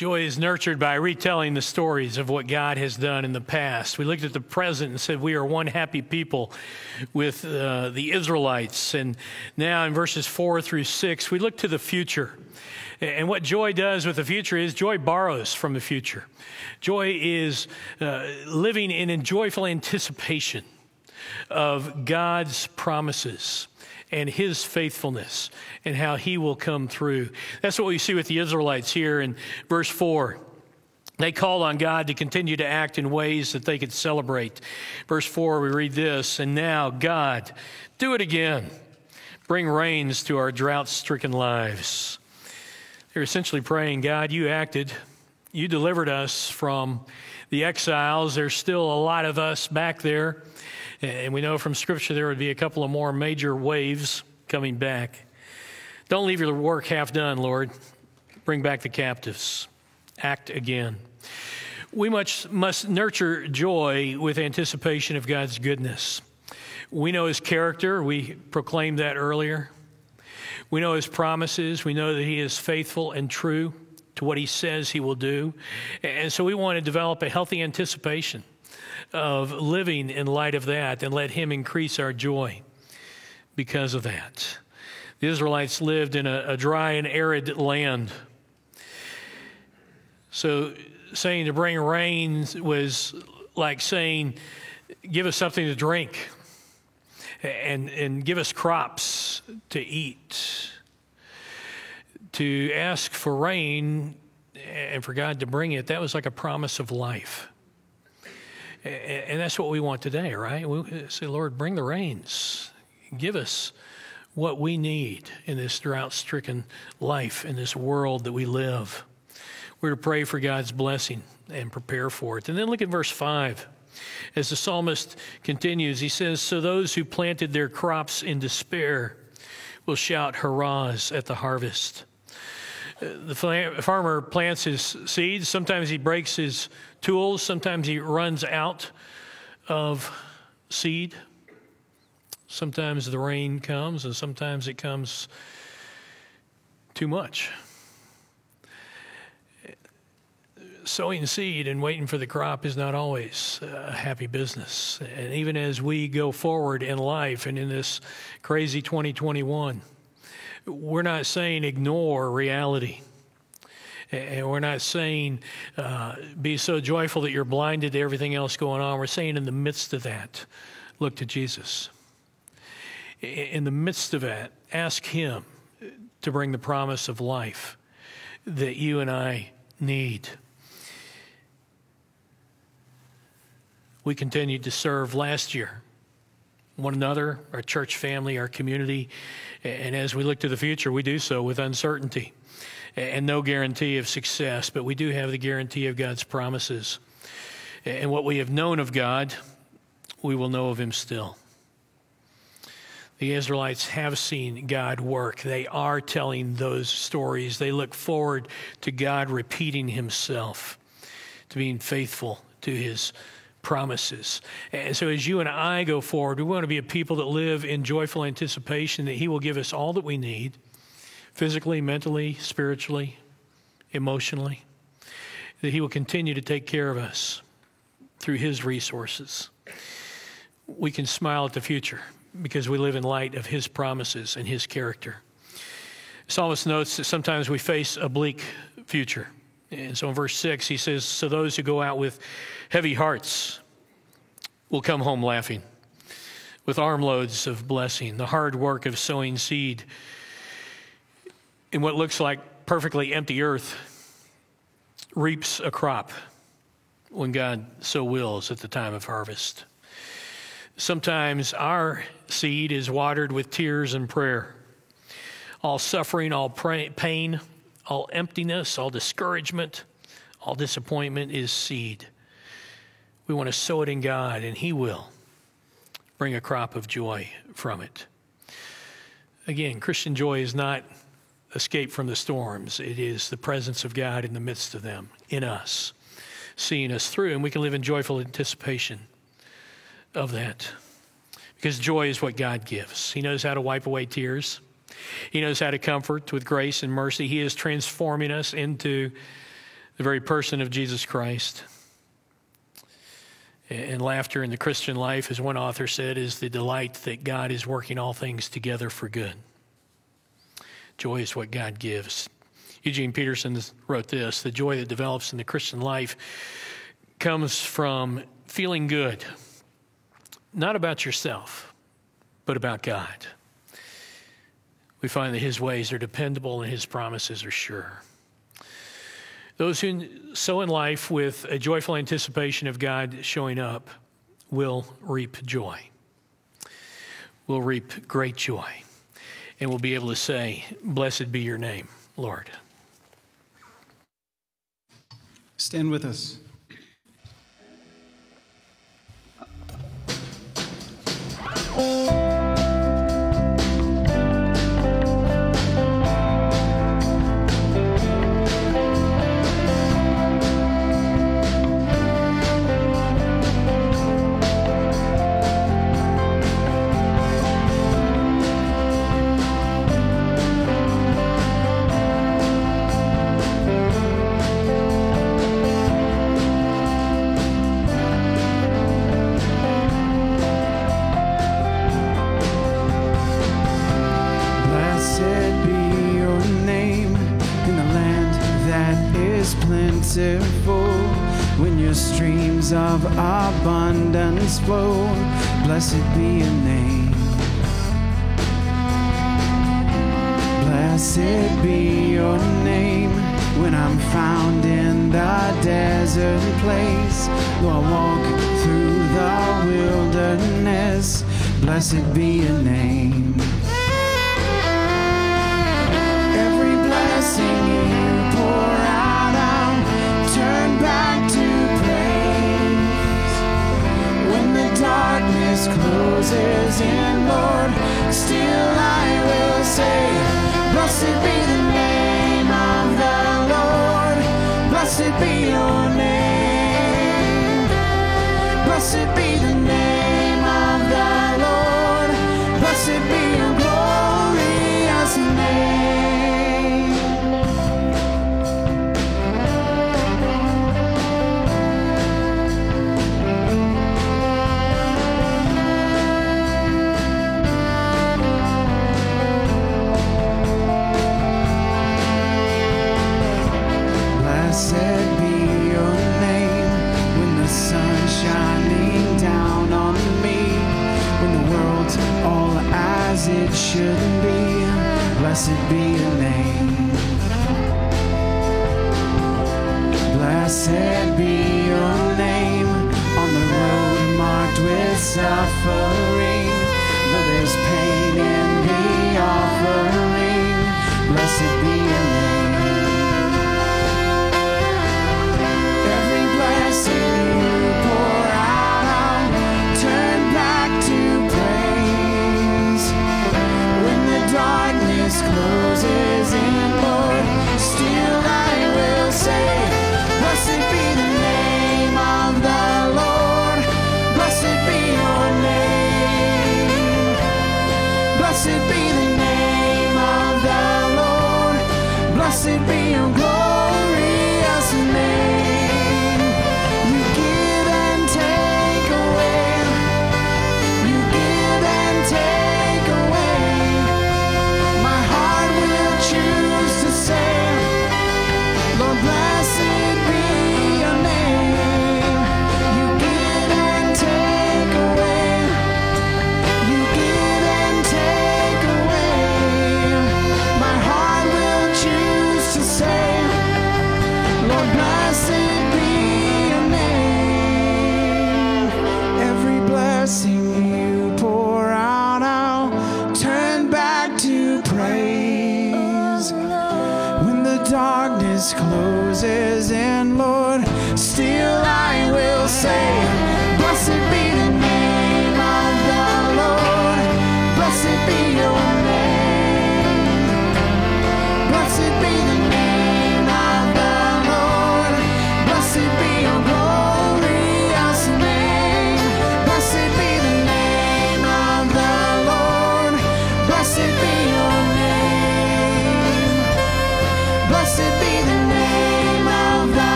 joy is nurtured by retelling the stories of what God has done in the past. We looked at the present and said we are one happy people with uh, the Israelites. And now in verses four through six, we look to the future. And what joy does with the future is joy borrows from the future. Joy is uh, living in a joyful anticipation of God's promises and his faithfulness and how he will come through. That's what we see with the Israelites here in verse 4. They called on God to continue to act in ways that they could celebrate. Verse 4, we read this And now, God, do it again. Bring rains to our drought stricken lives. They're essentially praying, God, you acted. You delivered us from the exiles. There's still a lot of us back there. And we know from Scripture there would be a couple of more major waves coming back. Don't leave your work half done, Lord. Bring back the captives. Act again. We much must nurture joy with anticipation of God's goodness. We know His character. We proclaimed that earlier. We know His promises. We know that He is faithful and true to what He says He will do. And so we want to develop a healthy anticipation of living in light of that and let Him increase our joy because of that. The Israelites lived in a, a dry and arid land. So saying to bring rain was like saying, give us something to drink and, and give us crops to eat. To ask for rain and for God to bring it, that was like a promise of life. And that's what we want today, right? We say, Lord, bring the rains. Give us what we need in this drought stricken life, in this world that we live. We're to pray for God's blessing and prepare for it. And then look at verse 5. As the psalmist continues, he says, So those who planted their crops in despair will shout hurrahs at the harvest. Uh, the farmer plants his seeds. Sometimes he breaks his tools. Sometimes he runs out of seed. Sometimes the rain comes, and sometimes it comes too much. Sowing seed and waiting for the crop is not always a happy business. And even as we go forward in life and in this crazy 2021, we're not saying ignore reality. And we're not saying uh, be so joyful that you're blinded to everything else going on. We're saying in the midst of that, look to Jesus. In the midst of that, ask Him to bring the promise of life that you and I need. We continued to serve last year one another, our church family, our community. And as we look to the future, we do so with uncertainty. And no guarantee of success, but we do have the guarantee of God's promises. And what we have known of God, we will know of Him still. The Israelites have seen God work. They are telling those stories. They look forward to God repeating Himself, to being faithful to His promises. And so, as you and I go forward, we want to be a people that live in joyful anticipation that He will give us all that we need physically, mentally, spiritually, emotionally, that He will continue to take care of us through His resources. We can smile at the future because we live in light of His promises and His character. Psalmist notes that sometimes we face a bleak future. And so in verse 6, he says, So those who go out with heavy hearts will come home laughing, with armloads of blessing, the hard work of sowing seed in what looks like perfectly empty earth reaps a crop when God so wills at the time of harvest. Sometimes our seed is watered with tears and prayer. All suffering, all pain, all emptiness, all discouragement, all disappointment is seed. We want to sow it in God, and He will bring a crop of joy from it. Again, Christian joy is not escape from the storms, it is the presence of God in the midst of them, in us, seeing us through, and we can live in joyful anticipation of that. Because joy is what God gives. He knows how to wipe away tears. He knows how to comfort with grace and mercy. He is transforming us into the very person of Jesus Christ. And laughter in the Christian life, as one author said, is the delight that God is working all things together for good. Joy is what God gives. Eugene Peterson wrote this The joy that develops in the Christian life comes from feeling good, not about yourself, but about God we find that his ways are dependable and his promises are sure. Those who sow in life with a joyful anticipation of God showing up will reap joy, will reap great joy, and we'll be able to say, Blessed be your name, Lord. Stand with us. Of abundance flow. Blessed be your name. Blessed be your name when I'm found in the desert place. Though I walk through the wilderness, blessed be your name. Darkness closes in, Lord, still I will say, Blessed be the name of the Lord, blessed be your name, blessed be as it should be. Blessed be your name. Blessed be your name on the road marked with suffering.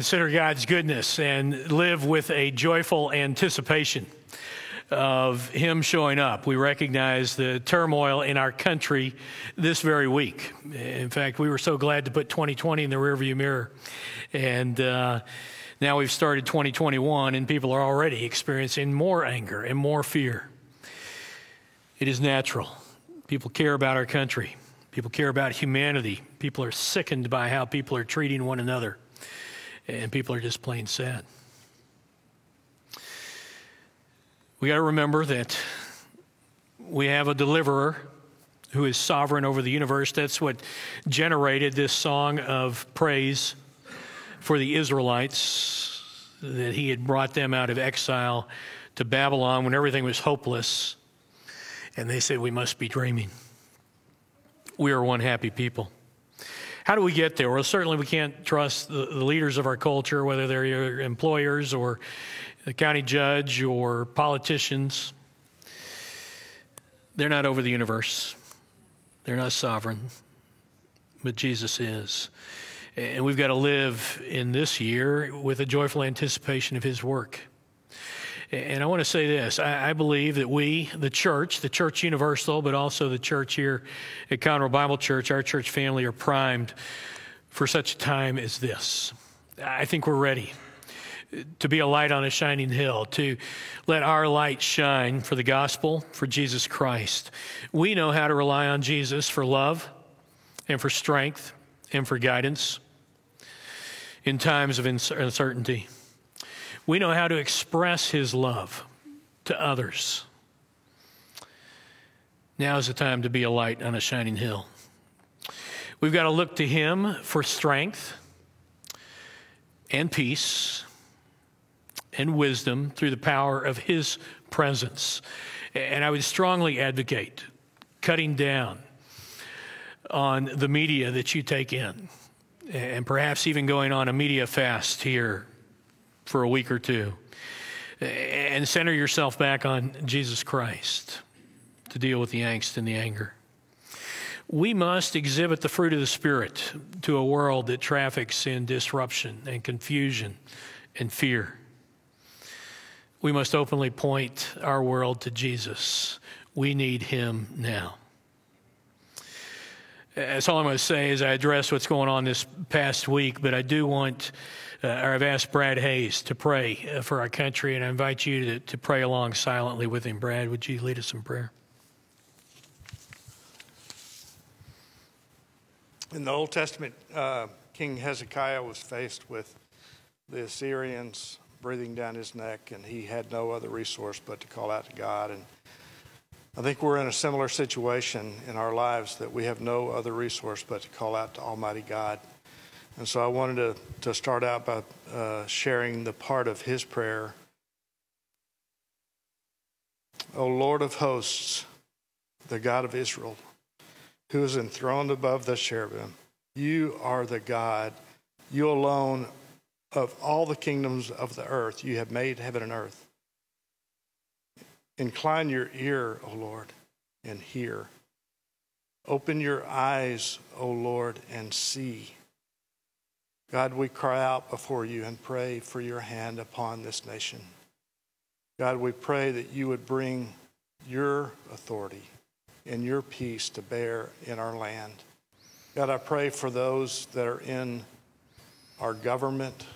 Consider God's goodness and live with a joyful anticipation of Him showing up, we recognize the turmoil in our country this very week. In fact, we were so glad to put 2020 in the rearview mirror. And uh, now we've started 2021, and people are already experiencing more anger and more fear. It is natural. People care about our country. People care about humanity. People are sickened by how people are treating one another and people are just plain sad. We got to remember that we have a deliverer who is sovereign over the universe. That's what generated this song of praise for the Israelites, that he had brought them out of exile to Babylon when everything was hopeless. And they said, We must be dreaming. We are one happy people. How do we get there? Well, certainly we can't trust the, the, leaders of our culture, whether they're your employers or the county judge or politicians. They're not over the universe, they're not sovereign, but Jesus is. And we've got to live in this year with a joyful anticipation of his work. And I want to say this I, I, believe that we, the church, the church universal, but also the church here at Conroe Bible Church, our church family, are primed for such a time as this. I think we're ready to be a light on a shining hill, to let our light shine for the gospel, for Jesus Christ. We know how to rely on Jesus for love and for strength and for guidance in times of uncertainty. We know how to express His love to others. Now is the time to be a light on a shining hill. We've got to look to Him for strength and peace and wisdom through the power of His presence. And I would strongly advocate cutting down on the media that you take in, and perhaps even going on a media fast here for a week or two and center yourself back on Jesus Christ to deal with the angst and the anger. We must exhibit the fruit of the Spirit to a world that traffics in disruption and confusion and fear. We must openly point our world to Jesus. We need Him now. That's all I'm going to say as I address what's going on this past week, but I do want uh, or I've asked Brad Hayes to pray uh, for our country, and I invite you to, to pray along silently with him. Brad, would you lead us in prayer? In the Old Testament, uh, King Hezekiah was faced with the Assyrians breathing down his neck, and he had no other resource but to call out to God. And I think we're in a similar situation in our lives that we have no other resource but to call out to Almighty God. And so I wanted to, to start out by uh, sharing the part of his prayer. O Lord of hosts, the God of Israel, who is enthroned above the cherubim. You are the God, you alone of all the kingdoms of the earth, you have made heaven and earth. Incline your ear, O Lord, and hear. Open your eyes, O Lord, and see. God, we cry out before you and pray for your hand upon this nation. God, we pray that you would bring your authority and your peace to bear in our land. God, I pray for those that are in our government.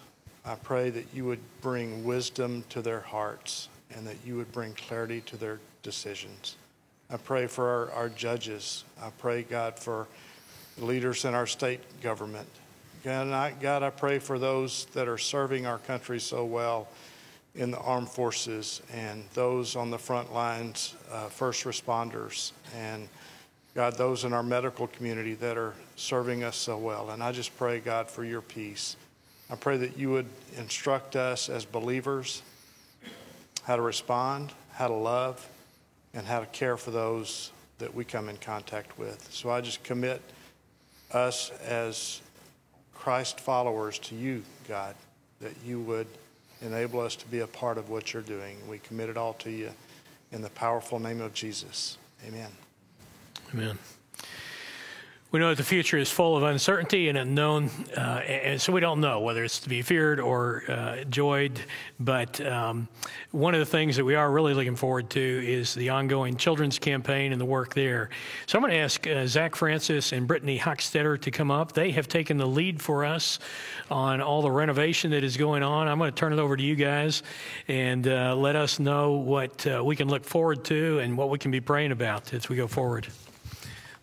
I pray that you would bring wisdom to their hearts and that you would bring clarity to their decisions. I pray for our, our judges. I pray, God, for leaders in our state government. God I, God, I pray for those that are serving our country so well in the armed forces and those on the front lines, uh, first responders, and God, those in our medical community that are serving us so well. And I just pray, God, for your peace. I pray that you would instruct us as believers how to respond, how to love, and how to care for those that we come in contact with. So I just commit us as Christ followers to you, God, that you would enable us to be a part of what you're doing. We commit it all to you in the powerful name of Jesus. Amen. Amen. We know that the future is full of uncertainty and unknown, uh, and so we don't know whether it's to be feared or uh, enjoyed. But um, one of the things that we are really looking forward to is the ongoing children's campaign and the work there. So I'm going to ask uh, Zach Francis and Brittany Hochstetter to come up. They have taken the lead for us on all the renovation that is going on. I'm going to turn it over to you guys and uh, let us know what uh, we can look forward to and what we can be praying about as we go forward.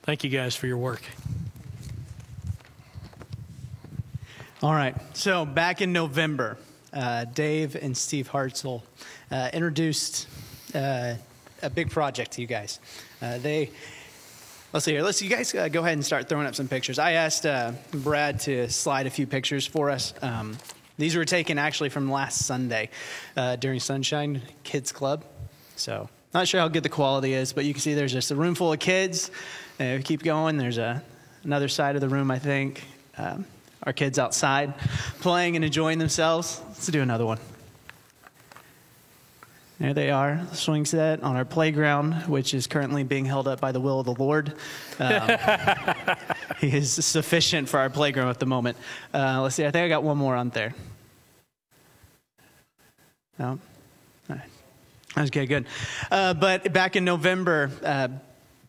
Thank you guys for your work. All right. So back in November, uh, Dave and Steve Hartzell uh, introduced uh, a big project to you guys. Uh, they let's see here. Let's you guys uh, go ahead and start throwing up some pictures. I asked uh, Brad to slide a few pictures for us. Um, these were taken actually from last Sunday during Sunshine Kids Club. So not sure how good the quality is, but you can see there's just a room full of kids. Uh, keep going. There's a, another side of the room, I think. Um, our kids outside playing and enjoying themselves. Let's do another one. There they are, swing set on our playground, which is currently being held up by the will of the Lord. Um, he is sufficient for our playground at the moment. Uh, let's see, I think I got one more on there. No? Okay, good. Uh, but back in November, uh,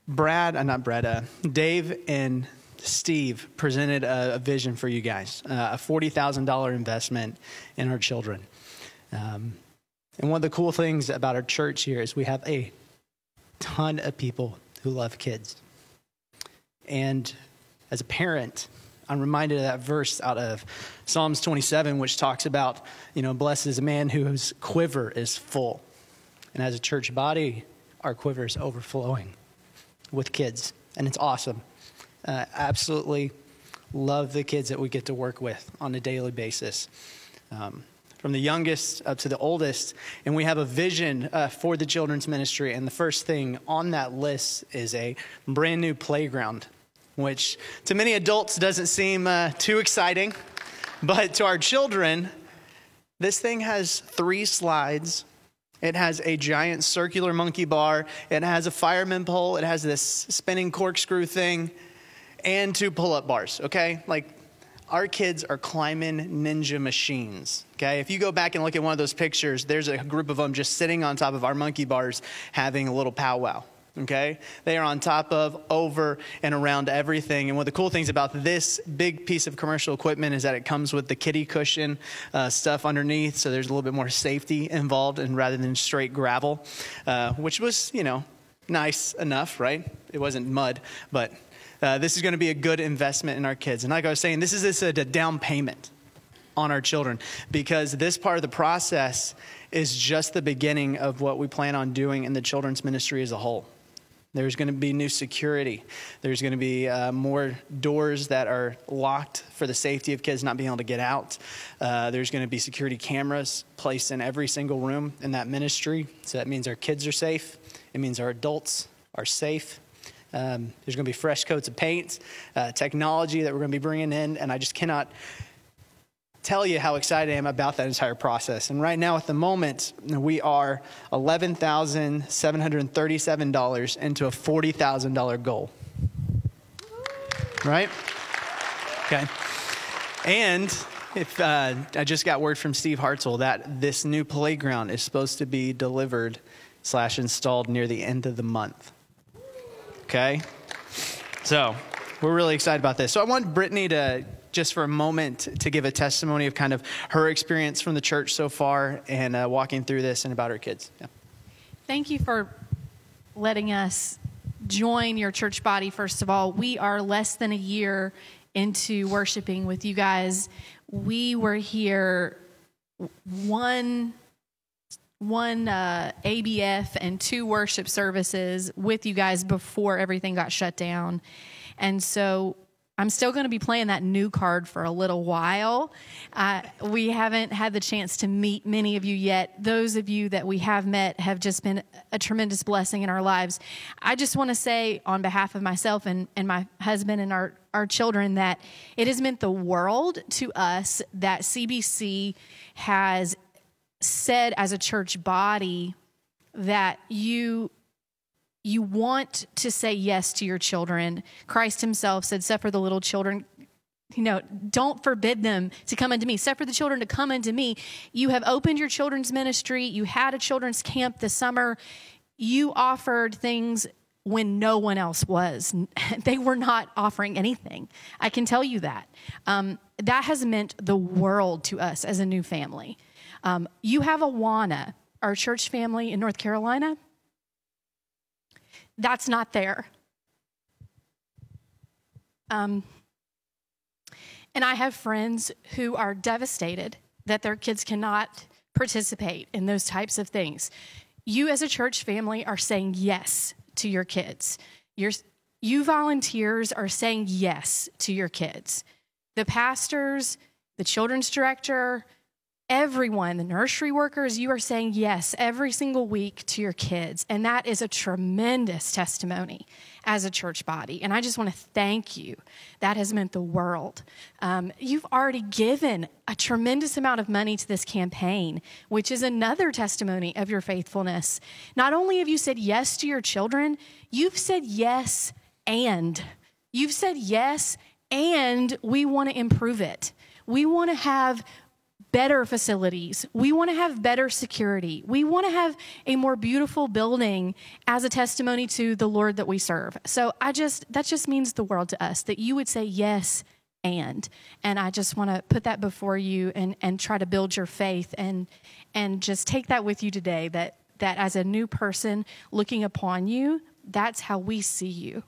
Brad, uh, not Brad, uh, Dave and Steve presented a, a vision for you guys uh, a $40,000 investment in our children. Um, and one of the cool things about our church here is we have a ton of people who love kids. And as a parent, I'm reminded of that verse out of Psalms 27, which talks about, you know, blessed is a man whose quiver is full. And as a church body, our quiver is overflowing with kids, and it's awesome. Uh, absolutely love the kids that we get to work with on a daily basis. Um, from the youngest up to the oldest, and we have a vision uh, for the children's ministry. And the first thing on that list is a brand new playground, which to many adults doesn't seem uh, too exciting, but to our children, this thing has three slides it has a giant circular monkey bar. It has a fireman pole. It has this spinning corkscrew thing and two pull up bars, okay? Like, our kids are climbing ninja machines, okay? If you go back and look at one of those pictures, there's a group of them just sitting on top of our monkey bars having a little powwow okay? They are on top of, over, and around everything. And one of the cool things about this big piece of commercial equipment is that it comes with the kitty cushion uh, stuff underneath, so there's a little bit more safety involved, and rather than straight gravel, uh, which was, you know, nice enough, right? It wasn't mud, but uh, this is going to be a good investment in our kids. And like I was saying, this is this a down payment on our children because this part of the process is just the beginning of what we plan on doing in the children's ministry as a whole. There's going to be new security. There's going to be uh, more doors that are locked for the safety of kids not being able to get out. Uh, there's going to be security cameras placed in every single room in that ministry. So that means our kids are safe. It means our adults are safe. Um, there's going to be fresh coats of paint, uh, technology that we're going to be bringing in, and I just cannot tell you how excited I am about that entire process. And right now, at the moment, we are $11,737 into a $40,000 goal. Right? Okay. And if uh, I just got word from Steve Hartzell that this new playground is supposed to be delivered slash installed near the end of the month. Okay? So we're really excited about this. So I want Brittany to just for a moment to give a testimony of kind of her experience from the church so far and uh, walking through this and about her kids. Yeah. Thank you for letting us join your church body, first of all. We are less than a year into worshiping with you guys. We were here one one uh, ABF and two worship services with you guys before everything got shut down. And so I'm still going to be playing that new card for a little while. Uh, we haven't had the chance to meet many of you yet. Those of you that we have met have just been a tremendous blessing in our lives. I just want to say, on behalf of myself and, and my husband and our, our children, that it has meant the world to us that CBC has said as a church body that you you want to say yes to your children. Christ himself said, Suffer the little children, you know, don't forbid them to come unto me. Suffer the children to come unto me. You have opened your children's ministry. You had a children's camp this summer. You offered things when no one else was. They were not offering anything. I can tell you that. Um, that has meant the world to us as a new family. Um, you have Awana, our church family in North Carolina. That's not there. Um, and I have friends who are devastated that their kids cannot participate in those types of things. You, as a church family, are saying yes to your kids. You're, you volunteers are saying yes to your kids. The pastors, the children's director, everyone, the nursery workers, you are saying yes every single week to your kids. And that is a tremendous testimony as a church body. And I just want to thank you. That has meant the world. Um, you've already given a tremendous amount of money to this campaign, which is another testimony of your faithfulness. Not only have you said yes to your children, you've said yes and. You've said yes and we want to improve it. We want to have better facilities. We want to have better security. We want to have a more beautiful building as a testimony to the Lord that we serve. So I just, that just means the world to us that you would say yes and. And I just want to put that before you and, and try to build your faith and, and just take that with you today that, that as a new person looking upon you, that's how we see you.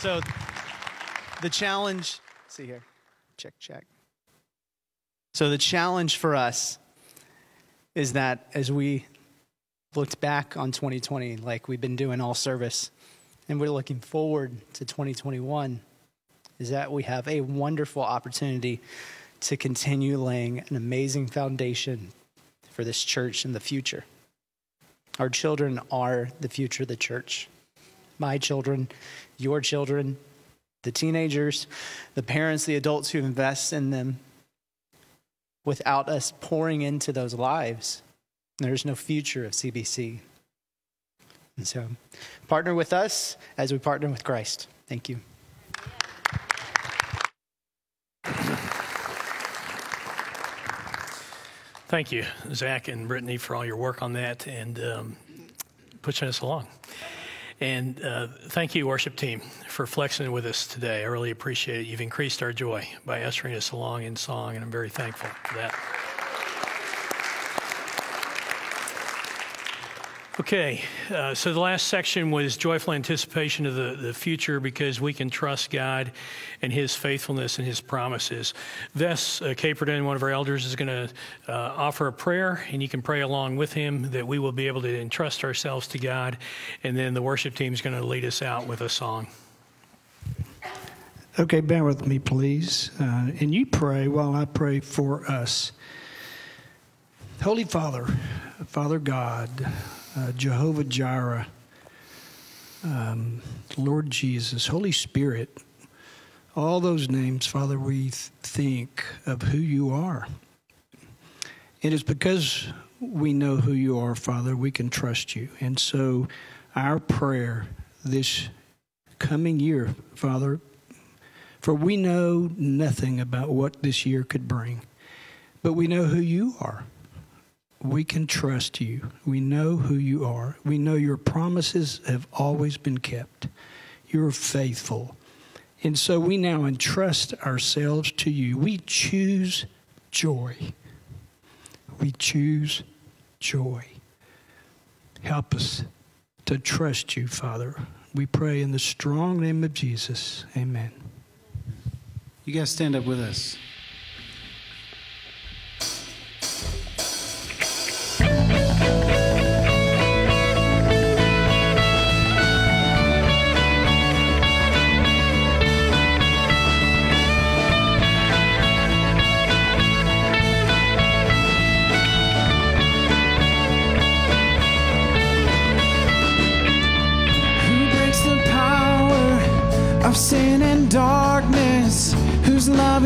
So the challenge, see here, check, check. So the challenge for us is that as we looked back on 2020, like we've been doing all service, and we're looking forward to 2021, is that we have a wonderful opportunity to continue laying an amazing foundation for this church in the future. Our children are the future of the church. My children, your children, the teenagers, the parents, the adults who invest in them. Without us pouring into those lives, there's no future of CBC. And so, partner with us as we partner with Christ. Thank you. Thank you, Zach and Brittany, for all your work on that and um, pushing us along. And uh, thank you, worship team, for flexing with us today. I really appreciate it. You've increased our joy by ushering us along in song, and I'm very thankful for that. Okay, uh, so the last section was joyful anticipation of the, the future because we can trust God and His faithfulness and His promises. Vess uh, Caperton, one of our elders, is going to uh, offer a prayer, and you can pray along with him that we will be able to entrust ourselves to God. And then the worship team is going to lead us out with a song. Okay, bear with me, please. Uh, and you pray while I pray for us. Holy Father, Father God, uh, Jehovah Jireh, um, Lord Jesus, Holy Spirit, all those names, Father, we th- think of who you are. And It is because we know who you are, Father, we can trust you. And so, our prayer this coming year, Father, for we know nothing about what this year could bring, but we know who you are. We can trust you. We know who you are. We know your promises have always been kept. You're faithful. And so we now entrust ourselves to you. We choose joy. We choose joy. Help us to trust you, Father. We pray in the strong name of Jesus. Amen. You guys stand up with us.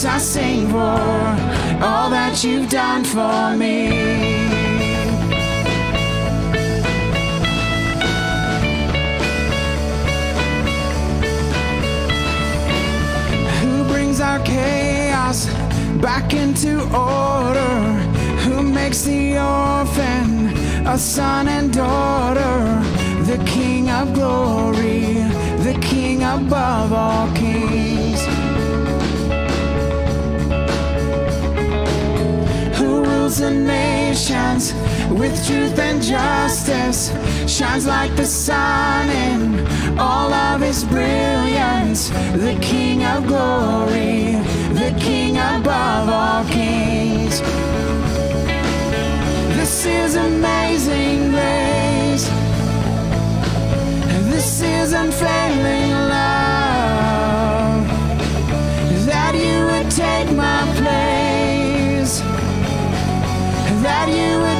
Jesus, I sing for all that you've done for me. who brings our chaos back into order, who makes the orphan a son and daughter, the King of glory, the King above all with truth and justice, shines like the sun in all of his brilliance. The King of glory, the King above all kings. This is amazing grace. This is unfailing love. That you would take my place that you would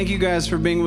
Thank you guys for being with